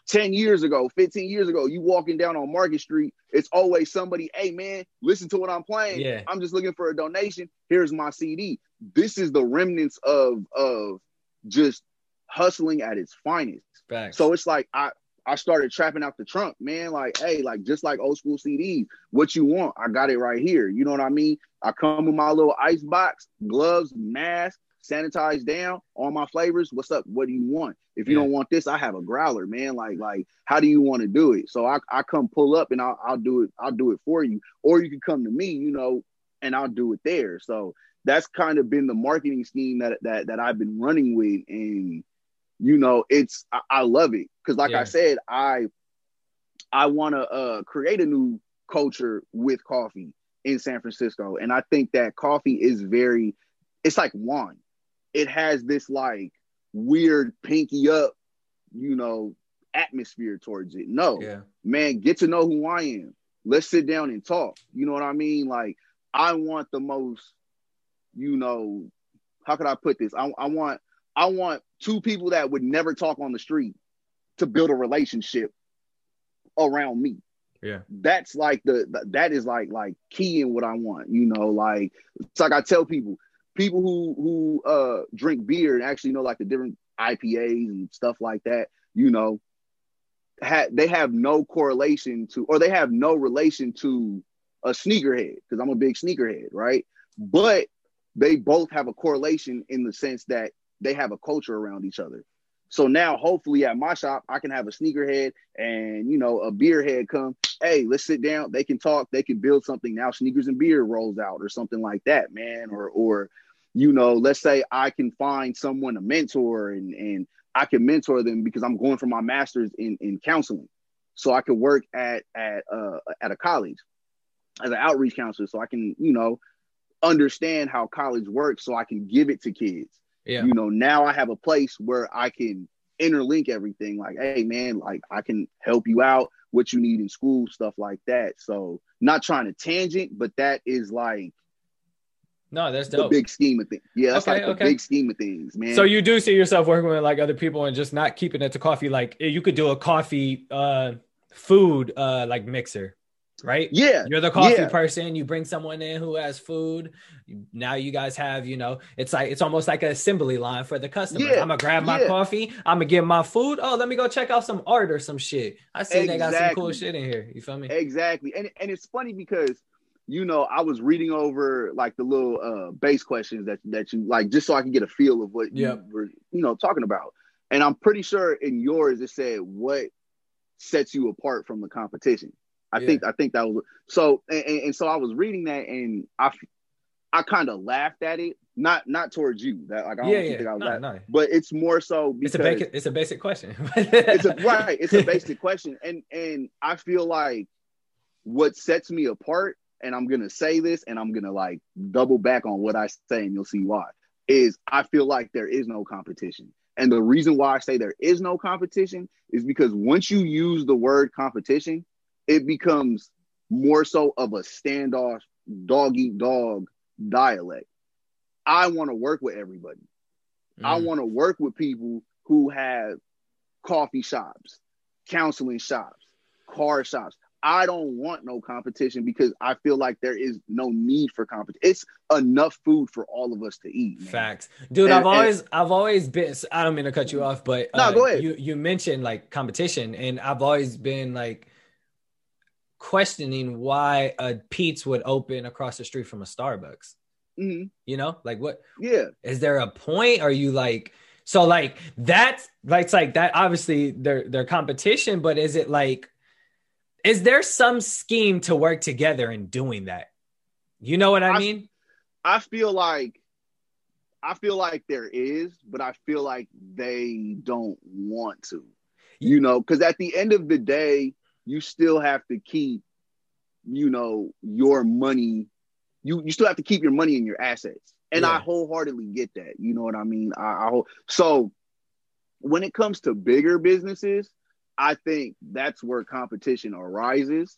10 years ago, 15 years ago, you walking down on Market Street, it's always somebody, hey man, listen to what I'm playing. Yeah. I'm just looking for a donation. Here's my CD. This is the remnants of of just hustling at its finest. Facts. So it's like I I started trapping out the trunk, man. Like, hey, like just like old school CDs, what you want? I got it right here. You know what I mean? I come with my little ice box, gloves, mask, sanitized down, all my flavors. What's up? What do you want? If you Yeah. don't want this, I have a growler, man. Like, like, how do you want to do it? So I, I come pull up and I'll, I'll do it. I'll do it for you, or you can come to me, you know, and I'll do it there. So that's kind of been the marketing scheme that that that I've been running with, and you know, it's I, I love it because, like Yeah. I said, I I want to uh, create a new culture with coffee in San Francisco, and I think that coffee is very, it's like wine. It has this like weird pinky up, you know, atmosphere towards it. No, Yeah. man, get to know who I am. Let's sit down and talk. You know what I mean? Like, I want the most, you know, how could I put this? I, I want, I want two people that would never talk on the street to build a relationship around me. Yeah. That's like the the- that is like like key in what I want. You know, like it's like I tell people, people who who uh drink beer and actually know like the different IPAs and stuff like that. You know, ha- they have no correlation to, or they have no relation to a sneakerhead because I'm a big sneakerhead, right? But they both have a correlation in the sense that they have a culture around each other. So now, hopefully, at my shop, I can have a sneakerhead and you know a beer head come. Hey, let's sit down. They can talk. They can build something. Now, sneakers and beer rolls out or something like that, man. Or or you know, let's say I can find someone a mentor and and I can mentor them because I'm going for my master's in in counseling, so I can work at at uh at a college as an outreach counselor, so I can you know understand how college works, so I can give it to kids Yeah. you know now i have a place where i can interlink everything like hey man like i can help you out what you need in school stuff like that so not trying to tangent but that is like No, that's the big scheme of things yeah that's Okay, like the okay. big scheme of things man So you do see yourself working with like other people and just not keeping it to coffee. Like you could do a coffee uh food uh like mixer, right? yeah You're the coffee Yeah. person. You bring someone in who has food. Now you guys have, you know, it's like it's almost like an assembly line for the customer. Yeah, I'm gonna grab my yeah. coffee. I'm gonna get my food. Oh, let me go check out some art or some shit. I see they got some cool shit in here. You feel me? Exactly. And and it's funny because you know, I was reading over like the little uh base questions that that you like just so I can get a feel of what Yep. you were, you know, talking about. And I'm pretty sure in yours it said what sets you apart from the competition. I Yeah. think I think that was so and, and, so I was reading that and I I kind of laughed at it. Not not towards you. That like I don't Yeah, yeah. think I was No, laughing. no. But it's more so It's because a basic it's a basic question. it's a right it's a basic question and and i feel like what sets me apart and i'm gonna say this and i'm gonna like double back on what i say and you'll see why is i feel like there is no competition and the reason why i say there is no competition is because once you use the word competition it becomes more so of a standoff dog eat dog dialect i want to work with everybody I Mm. want to work with people who have coffee shops, counseling shops, car shops. I don't want no competition because I feel like there is no need for competition. It's enough food for all of us to eat. man. Facts, dude. And- I've and- always, I've always been. I don't mean to cut you off, but uh, No, go ahead. You you mentioned like competition, and I've always been like questioning why a Peet's would open across the street from a Starbucks. Mhm. You know, like what Yeah, is there a point? Are you like so like that's like it's like that? Obviously, they're they're competition, but is it like is there some scheme to work together in doing that? You know what I I- mean? I feel like I feel like there is, but I feel like they don't want to. You know, because at the end of the day, you still have to keep, you know, your money. You you still have to keep your money in your assets, and I wholeheartedly get that. You know what I mean? I, I so when it comes to bigger businesses, I think that's where competition arises,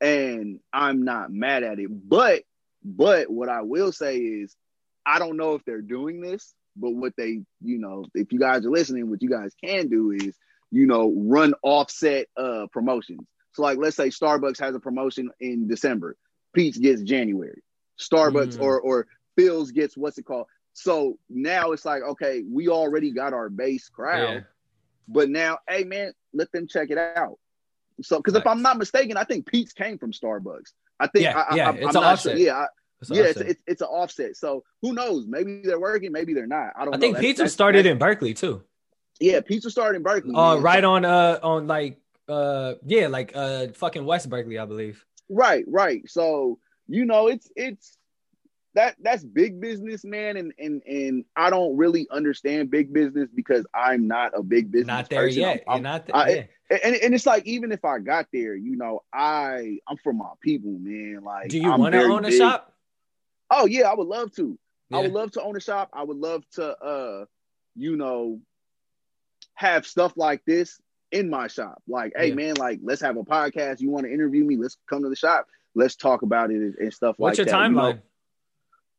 and I'm not mad at it. But but what I will say is, I don't know if they're doing this, but what they, you know, if you guys are listening, what you guys can do is, you know, run offset uh promotions. So like let's say Starbucks has a promotion in December, Peet's gets January. Starbucks Mm. or or Phil's gets what's it called? So now it's like, okay, we already got our base crowd, Yeah. but now, hey man, let them check it out. So, because if I'm not mistaken, I think Peet's came from Starbucks. I think, Yeah, I, yeah, I, it's I'm an not offset. sure. Yeah, I, It's yeah, it's, it's it's an offset. So who knows? Maybe they're working, maybe they're not. I don't. I know. think That's- Peet's that's- started that's- in Berkeley too. Yeah, Peet's started in Berkeley. Uh, man. right on uh on like uh yeah like uh fucking West Berkeley, I believe. Right, right. So you know, it's it's that that's big business, man, and and and I don't really understand big business because I'm not a big business. Not there person. yet. I'm- not there. Yeah. and, and it's like even if I got there, you know, I I'm for my people, man. Like, Do you want to own a big. shop? Oh yeah, I would love to. I would love to own a shop. I would love to, uh, you know, have stuff like this in my shop. Like, hey Yeah. man, like let's have a podcast. You want to interview me? Let's come to the shop. Let's talk about it and, and stuff What's like your that. you know? timeline?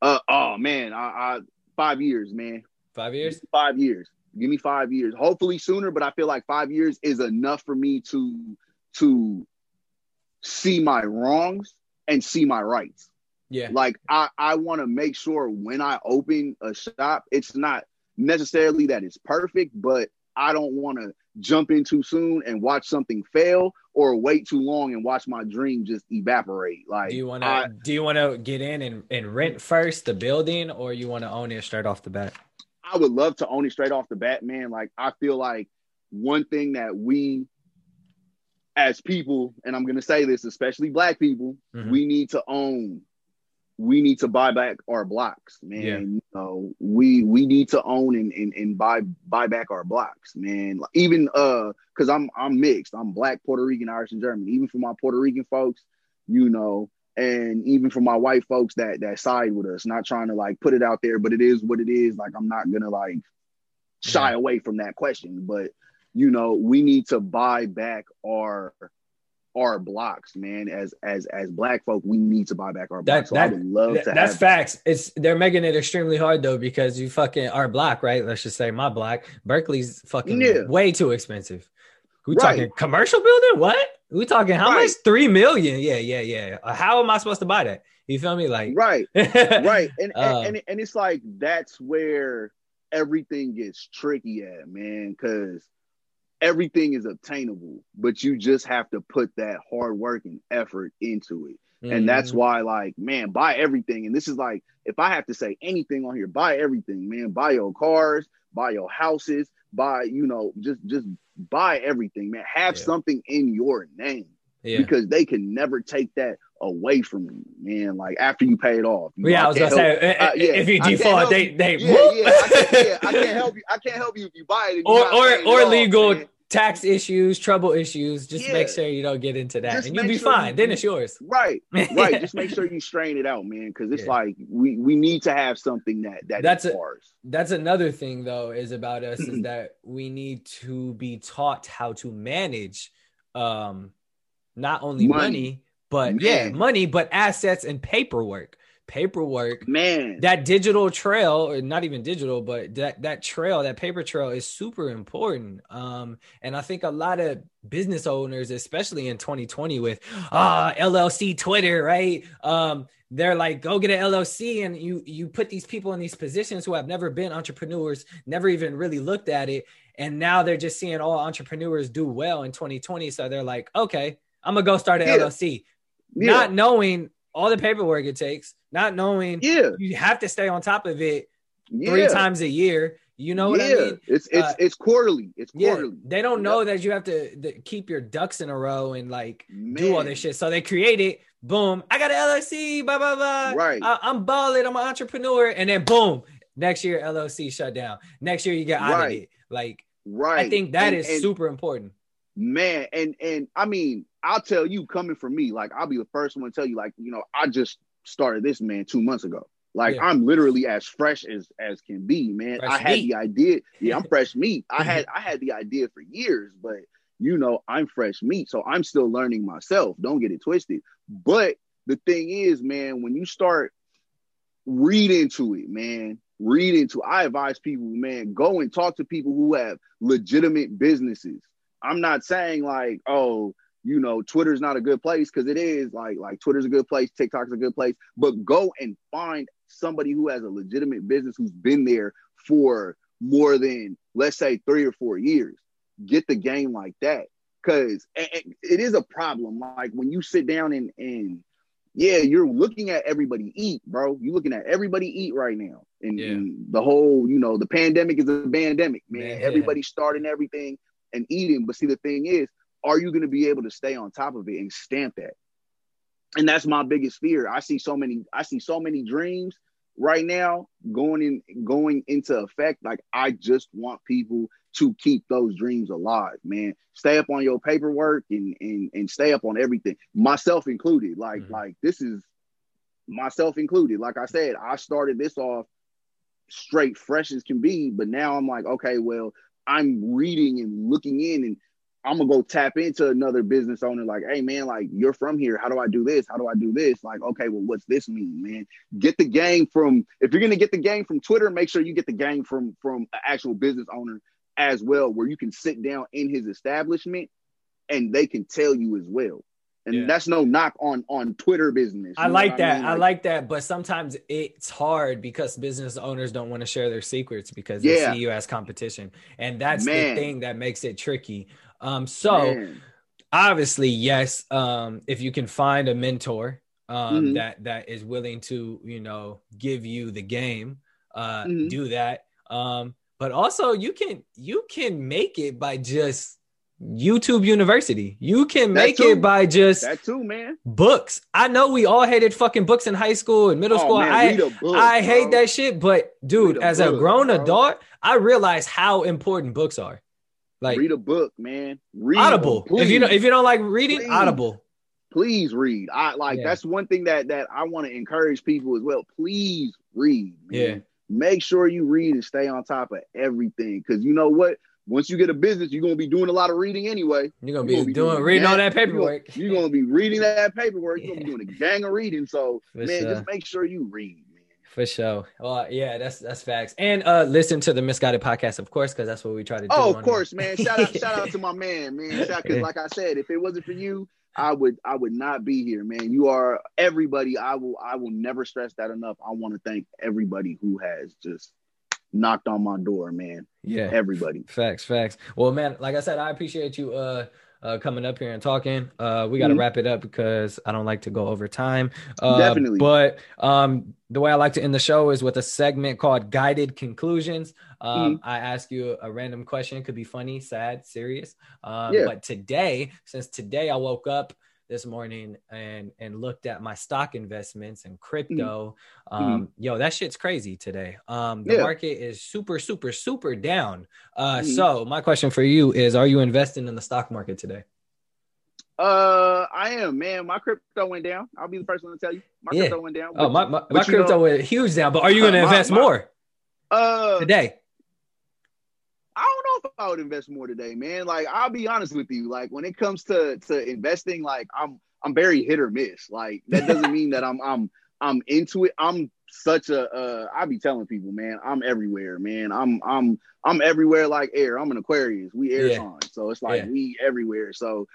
Uh oh man, I, I five years, man. Five years? Five years. Give me five years. Hopefully sooner, but I feel like five years is enough for me to to see my wrongs and see my rights. Yeah. Like I, I want to make sure when I open a shop, it's not necessarily that it's perfect, but I don't want to jump in too soon and watch something fail or wait too long and watch my dream just evaporate. Like Do you want to do you want to get in and, and rent first the building or you want to own it straight off the bat? I would love to own it straight off the bat, man. Like I feel like one thing that we as people, and I'm gonna say this, especially black people, Mhm. we need to own. We need to buy back our blocks, man. Yeah. You know, we we need to own and, and, and buy buy back our blocks, man. Like, Even uh, cause I'm I'm mixed. I'm black, Puerto Rican, Irish, and German. Even for my Puerto Rican folks, you know, and even for my white folks that that side with us not trying to like put it out there but it is what it is like i'm not gonna like shy Yeah. away from that question but you know we need to buy back our our blocks man as as as black folk we need to buy back our That- blocks so i would love Th- to That's facts. It's they're making it extremely hard though because you fucking our block, right? Let's just say my block. Berkeley's fucking Yeah. way too expensive. We Right. talking commercial building? What? We talking how Right. much? Three million? Yeah, yeah, yeah. How am I supposed to buy that? You feel me? Like right right and, Um, and and and it's like that's where everything gets tricky at man because everything is obtainable but you just have to put that hard work and effort into it and that's Mhm. why like man buy everything and this is like if i have to say anything on here buy everything man buy your cars buy your houses buy you know just just buy everything man have Yeah. something in your name yeah. because they can never take that away from you man like after you pay it off You yeah, know, I was gonna say uh, yeah, if you default, they you. they yeah, yeah, I can't, yeah, I can't help you. I can't help you if you buy it. or or or off, legal man. Tax issues, trouble issues. Just make sure you don't get into that, Just and you'll be sure fine. you- then it's yours. Right, right. Just make sure you strain it out, man, because it's Yeah. like we we need to have something that that That's is a- ours. That's another thing though is about us is that we need to be taught how to manage um not only money, Money. but yeah, money, but assets and paperwork. Paperwork Man, that digital trail or not even digital but that that trail that paper trail is super important. Um and i think a lot of business owners especially in 2020 with ah llc twitter right? Um they're like go get an llc and you you put these people in these positions who have never been entrepreneurs never even really looked at it and now they're just seeing all entrepreneurs do well in 2020 so they're like okay i'm gonna go start an Yeah. llc yeah, not knowing all the paperwork it takes not knowing yeah, you have to stay on top of it yeah. three times a year. You know what yeah. I mean? It's it's Uh, it's quarterly. It's Yeah, quarterly. they don't know that you have to keep your ducks in a row and like Man. do all this shit. So they create it. Boom! I got an LLC. Blah blah blah. Right. I- I'm balling. I'm an entrepreneur. And then boom! Next year LLC shut down. Next year you get Right. audited. Like Right. I think that is And- and- super important. man and and i mean i'll tell you coming from me like i'll be the first one to tell you like you know i just started this man two months ago. Like Yeah. i'm literally as fresh as as can be man. Fresh i had meat. the idea. Yeah i'm fresh meat. I mm-hmm. had i had the idea for years but you know i'm fresh meat so i'm still learning myself. Don't get it twisted. But the thing is man when you start read into it man read into i advise people man go and talk to people who have legitimate businesses. I'm not saying like oh you know twitter's not a good place because it is like like twitter's a good place tiktok's a good place but go and find somebody who has a legitimate business who's been there for more than let's say three or four years get the game like that because it is a problem. Like when you sit down and and yeah, you're looking at everybody eat, bro. You're looking at everybody eat right now, and, Yeah. and the whole you know the pandemic is a pandemic, man. Man. Everybody's starting everything and eating, but see the thing is, are you going to be able to stay on top of it and stamp that? And that's my biggest fear. I see so many, I see so many dreams right now going in going into effect. Like I just want people to keep those dreams alive, man. Stay up on your paperwork and and and stay up on everything, myself included. Like Mhm. like this is myself included. Like I said, I started this off straight fresh as can be, but now I'm like, okay, well, I'm reading and looking in and I'm gonna go tap into another business owner, like, hey man, like you're from here. How do I do this? How do I do this? Like, okay, well, what's this mean, man? Get the game from if you're gonna get the game from Twitter, make sure you get the game from from an actual business owner as well, where you can sit down in his establishment and they can tell you as well. And Yeah. that's no knock on on Twitter business. I like what that. mean? I like that, but sometimes it's hard because business owners don't want to share their secrets because they see you as competition, and that's Man. the thing that makes it tricky. Um, so Man. obviously, yes, um, if you can find a mentor um, Mhm. that that is willing to, you know, give you the game, uh, Mhm. do that. Um, but also, you can you can make it by just YouTube University. You can make it by just that too, man. books. I know we all hated fucking books in high school and middle Oh, school. man, I book, I hate bro. that shit, but dude, as a grown bro. adult, I realize how important books are. Like read a book, man. Read Audible. if you please. if you don't like reading, Please. Audible. please read. I like Yeah. that's one thing that that I want to encourage people as well. Please read. Man. Yeah. Make sure you read and stay on top of everything. Cause you know what? Once you get a business, you're gonna be doing a lot of reading anyway. You're gonna You're be doing reading all that paperwork. You're gonna, you're gonna be reading that paperwork. You're gonna be doing a gang of reading. So For man, sure. just make sure you read. For sure. Well, yeah, that's that's facts. And uh listen to the Misguided podcast, of course, because that's what we try to do. Oh, of course, man. Shout out, shout out to my man, man. Because Yeah. like I said, if it wasn't for you, I would, I would not be here, man. You are everybody. I will, I will never stress that enough. I want to thank everybody who has just knocked on my door, man. Yeah. Everybody. Facts, facts. Well, man, like I said, I appreciate you uh uh coming up here and talking. Uh we gotta Mhm. wrap it up because I don't like to go over time. Uh Definitely. but um the way I like to end the show is with a segment called guided conclusions. Um Mm-hmm. I ask you a random question, it could be funny, sad, serious. Um Yeah. but today, since today I woke up this morning and and looked at my stock investments and crypto. Um, yo, that shit's crazy today. Um, the Mm-hmm. Yeah. market is super, super, super down. Uh, Mhm. so my question for you is: Are you investing in the stock market today? Uh, I am, man. My crypto went down. I'll be the first one to tell you. My Yeah. crypto went down. Oh, my my, my crypto know- went huge down. But are you going to My- invest my- more uh, today? I if I would invest more today, man. Like I'll be honest with you. Like when it comes to to investing, like I'm I'm very hit or miss. Like that doesn't mean that I'm I'm I'm into it. I'm such a uh I be telling people, man, I'm everywhere, man. I'm I'm I'm everywhere like air. I'm an Aquarius. We air Yeah. signs. So it's like Yeah. we everywhere. So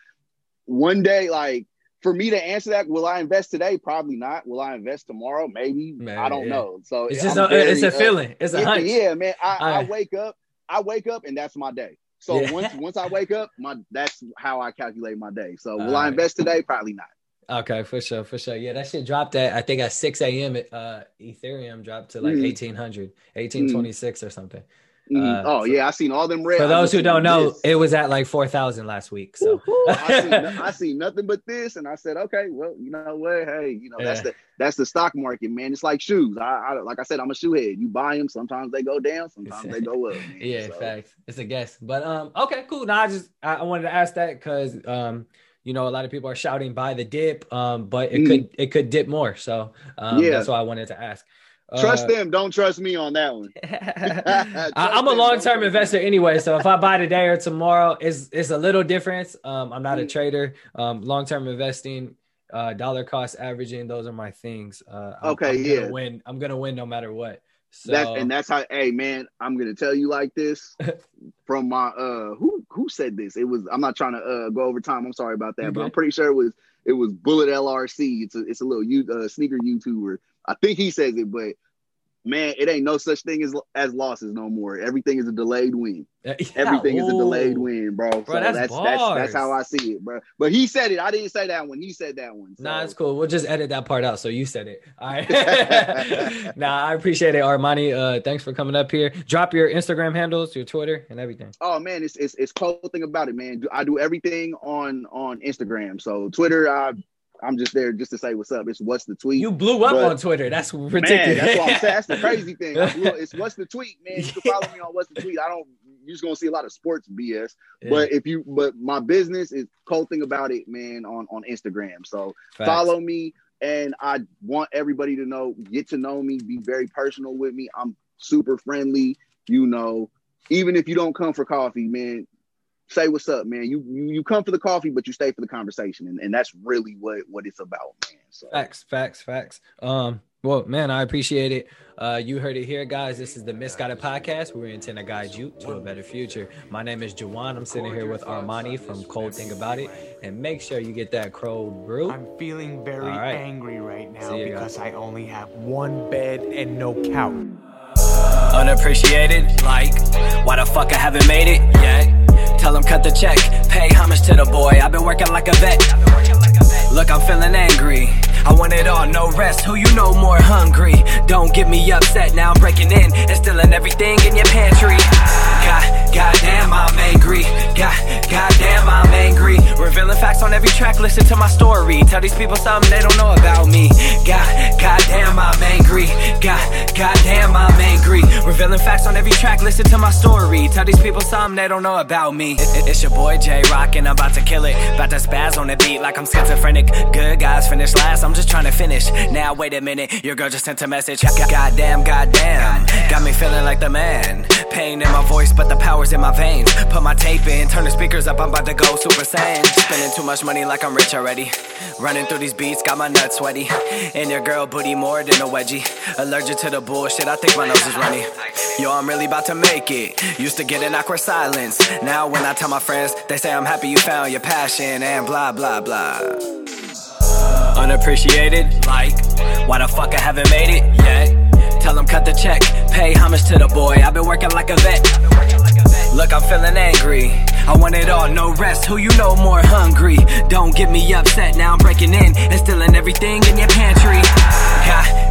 one day, like for me to answer that, will I invest today? Probably not. Will I invest tomorrow? Maybe. Maybe, I don't yeah. know. So It's just I'm a, it's a uh, feeling. It's a yeah, hunch. Yeah, man. I, I Alright. wake up, I wake up, and that's my day. So Yeah. once once I wake up, my that's how I calculate my day. So will I invest today? Probably not. Okay, for sure, for sure. Yeah, that shit dropped at I think at 6 a.m. Uh, Ethereum dropped to like Mhm. 1800, 1826 or something. Mhm. Uh, oh so- yeah, I seen all them red. For those who don't know, this. it was at like 4,000 last week. So I seen, I seen nothing but this, and I said, okay, well, you know what? Hey, you know that's the that's the stock market, man. It's like shoes. I, I like I said, I'm a shoe head. You buy them, sometimes they go down, sometimes they go up. Man. yeah, So, facts. It's a guess. But um, okay, cool. Now I just I, I wanted to ask that because um, you know, a lot of people are shouting buy the dip, um, but it Mhm. could it could dip more. So um, Yeah. that's why I wanted to ask. Trust Uh, them. Don't trust me on that one. I- I'm a long term investor anyway, so if I buy today or tomorrow, it's it's a little difference. Um, I'm not a Mm. trader. Um, long term investing, uh, dollar cost averaging, those are my things. Uh, I'm, Okay, I'm gonna yeah. win. I'm gonna win no matter what. So That's and that's how. Hey, man, I'm gonna tell you like this from my uh who who said this? It was. I'm not trying to uh go over time. I'm sorry about that, You but I'm pretty sure it was it was Bullet LRC. It's a it's a little you uh, sneaker YouTuber. I think he says it, but man, it ain't no such thing as as losses no more. Everything is a delayed win. Yeah, Everything is a delayed win, bro. Bro, so that's that's that's, that's how I see it, bro. But he said it. I didn't say that one. He said that one. So. Nah, it's cool. We'll just edit that part out. So you said it. All right. nah, I appreciate it, Armani. Uh, thanks for coming up here. Drop your Instagram handles, your Twitter, and everything. Oh man, it's it's it's cool thing about it, man. I do everything on on Instagram. So Twitter, I I'm just there just to say what's up. It's what's the tweet. You blew up But- on Twitter. That's man, ridiculous. that's what I'm saying. That's the crazy thing. Blew- It's what's the tweet, man. You can follow me on what's the tweet. I don't. You're just gonna see a lot of sports BS. Yeah, But if you, but my business is cool thing about it, man. On on Instagram. So facts. follow me and i want everybody to know get to know me be very personal with me i'm super friendly you know even if you don't come for coffee man say what's up man you you, you come for the coffee but you stay for the conversation and, and that's really what what it's about man so Facts, facts, facts. Um, well, man, I appreciate it. Uh, you heard it here, guys. This is the Misguided Podcast. where We intend to guide you to a better future. My name is Juwan. I'm sitting here with Armani from Cold Thing About It. And make sure you get that cold brew. I'm feeling very All right. angry right now See you because I only have one bed and no couch. Unappreciated, like, why the fuck I haven't made it yet? Tell him cut the check, pay homage to the boy. I've been working like a vet. Look, I'm feeling angry. I want it all, no rest. Who you know more hungry? Don't get me upset. Now I'm breaking in and stealing everything in your pantry. God, goddamn, I'm angry. God, goddamn, I'm angry. Revealing facts on every track. Listen to my story. Tell these people something they don't know about me. God, goddamn, I'm angry. God, goddamn, I'm angry. Revealing facts on every track. Listen to my story. Tell these people something they don't know about me. It- it- it's your boy J Rock and I'm about to kill it. About to spaz on the beat like I'm schizophrenic. Good guys finish last. I'm just trying to finish. Now wait a minute. Your girl just sent a message. Goddamn, goddamn. Got me feeling like the man. Pain in my voice, but the power's in my veins. Put my tape in, turn the speakers up. I'm about to go super saiyan. Spending too much money like I'm rich already. Running through these beats, got my nuts sweaty. And your girl booty more than a wedgie. Allergic to the bullshit, I think my nose is runny. Yo, I'm really about to make it. Used to get an awkward silence. Now when I tell my friends, they say I'm happy you found your passion and blah blah blah. Unappreciated, like, why the fuck I haven't made it yet? Tell them cut the check, pay homage to the boy. I've been working like a vet. Look, I'm feeling angry. I want it all, no rest. Who you know more hungry? Don't get me upset. Now I'm breaking in and stealing everything in your pantry.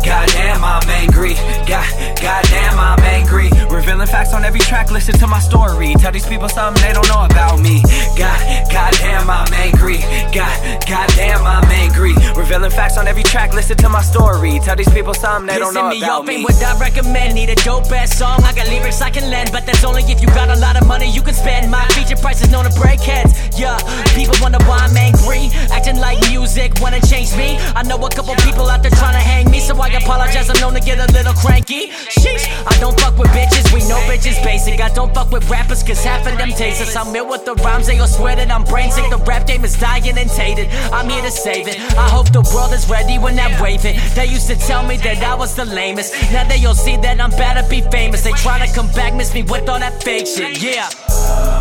Goddamn, I'm angry. God, goddamn, I'm angry. Revealing facts on every track. Listen to my story. Tell these people something they don't know about me. God, goddamn, I'm angry. God, goddamn, I'm angry. Revealing facts on every track. Listen to my story. Tell these people something they don't know Pissing me about off me. what I recommend. Need a dope ass song. I got lyrics I can lend, but that's only if you got a lot of money you can spend. My feature price is known to break heads. Yeah, people wonder why I'm angry. Acting like music wanna change me. I know a couple people out there trying to hang me, so I apologize. I'm known to get a little cranky. Sheesh, I don't fuck with bitches. We know bitches basic. I don't fuck with rappers, cause half of them tasteless. I'm ill with the rhymes, they all swear that I'm brain sick. The rap game is dying and tainted. I'm here to save it. I hope the world is ready when I wave it. They used to tell me that I was the lamest. Now they all see that I'm to be famous. They tryna come back, miss me with all that fake shit. Yeah.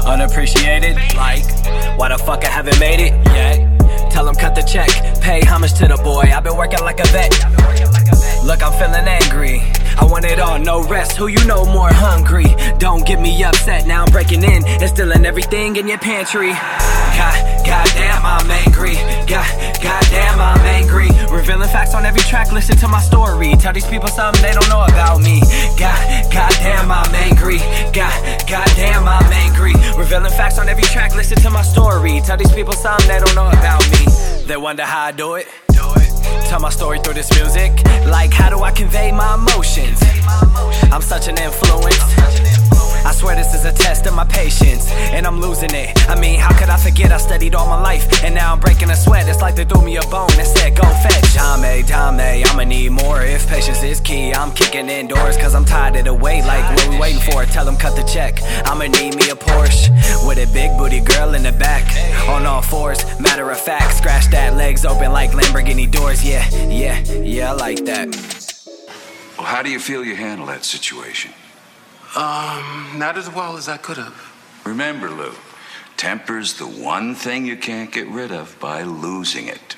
Unappreciated, like, why the fuck I haven't made it yet? Tell them cut the check, pay homage to the boy. I've been working like a vet. Look, I'm feeling angry. I want it all, no rest. Who you know more hungry? Don't get me upset. Now I'm breaking in and stealing everything in your pantry. God, goddamn, I'm angry. God, goddamn, I'm angry. Revealing facts on every track. Listen to my story. Tell these people something they don't know about me. God, goddamn, I'm angry. God, goddamn, I'm angry. Revealing facts on every track. Listen to my story. Tell these people something they don't know about me. They wonder how I do it. Tell my story through this music. Like, how do I convey my emotions? I'm such an influence. I swear this is a test of my patience, and I'm losing it. I mean, how could I forget I studied all my life, and now I'm breaking a sweat? It's like they threw me a bone and said, Go fetch. Dame, dame, I'ma need more if patience is key. I'm kicking indoors, cause I'm tired of the wait. Like, what we waiting for? Tell them cut the check. I'ma need me a Porsche with a big booty girl in the back. On all fours, matter of fact, scratch that legs open like Lamborghini doors. Yeah, yeah, yeah, I like that. Well, how do you feel you handle that situation? Um, not as well as I could have. Remember, Lou, temper's the one thing you can't get rid of by losing it.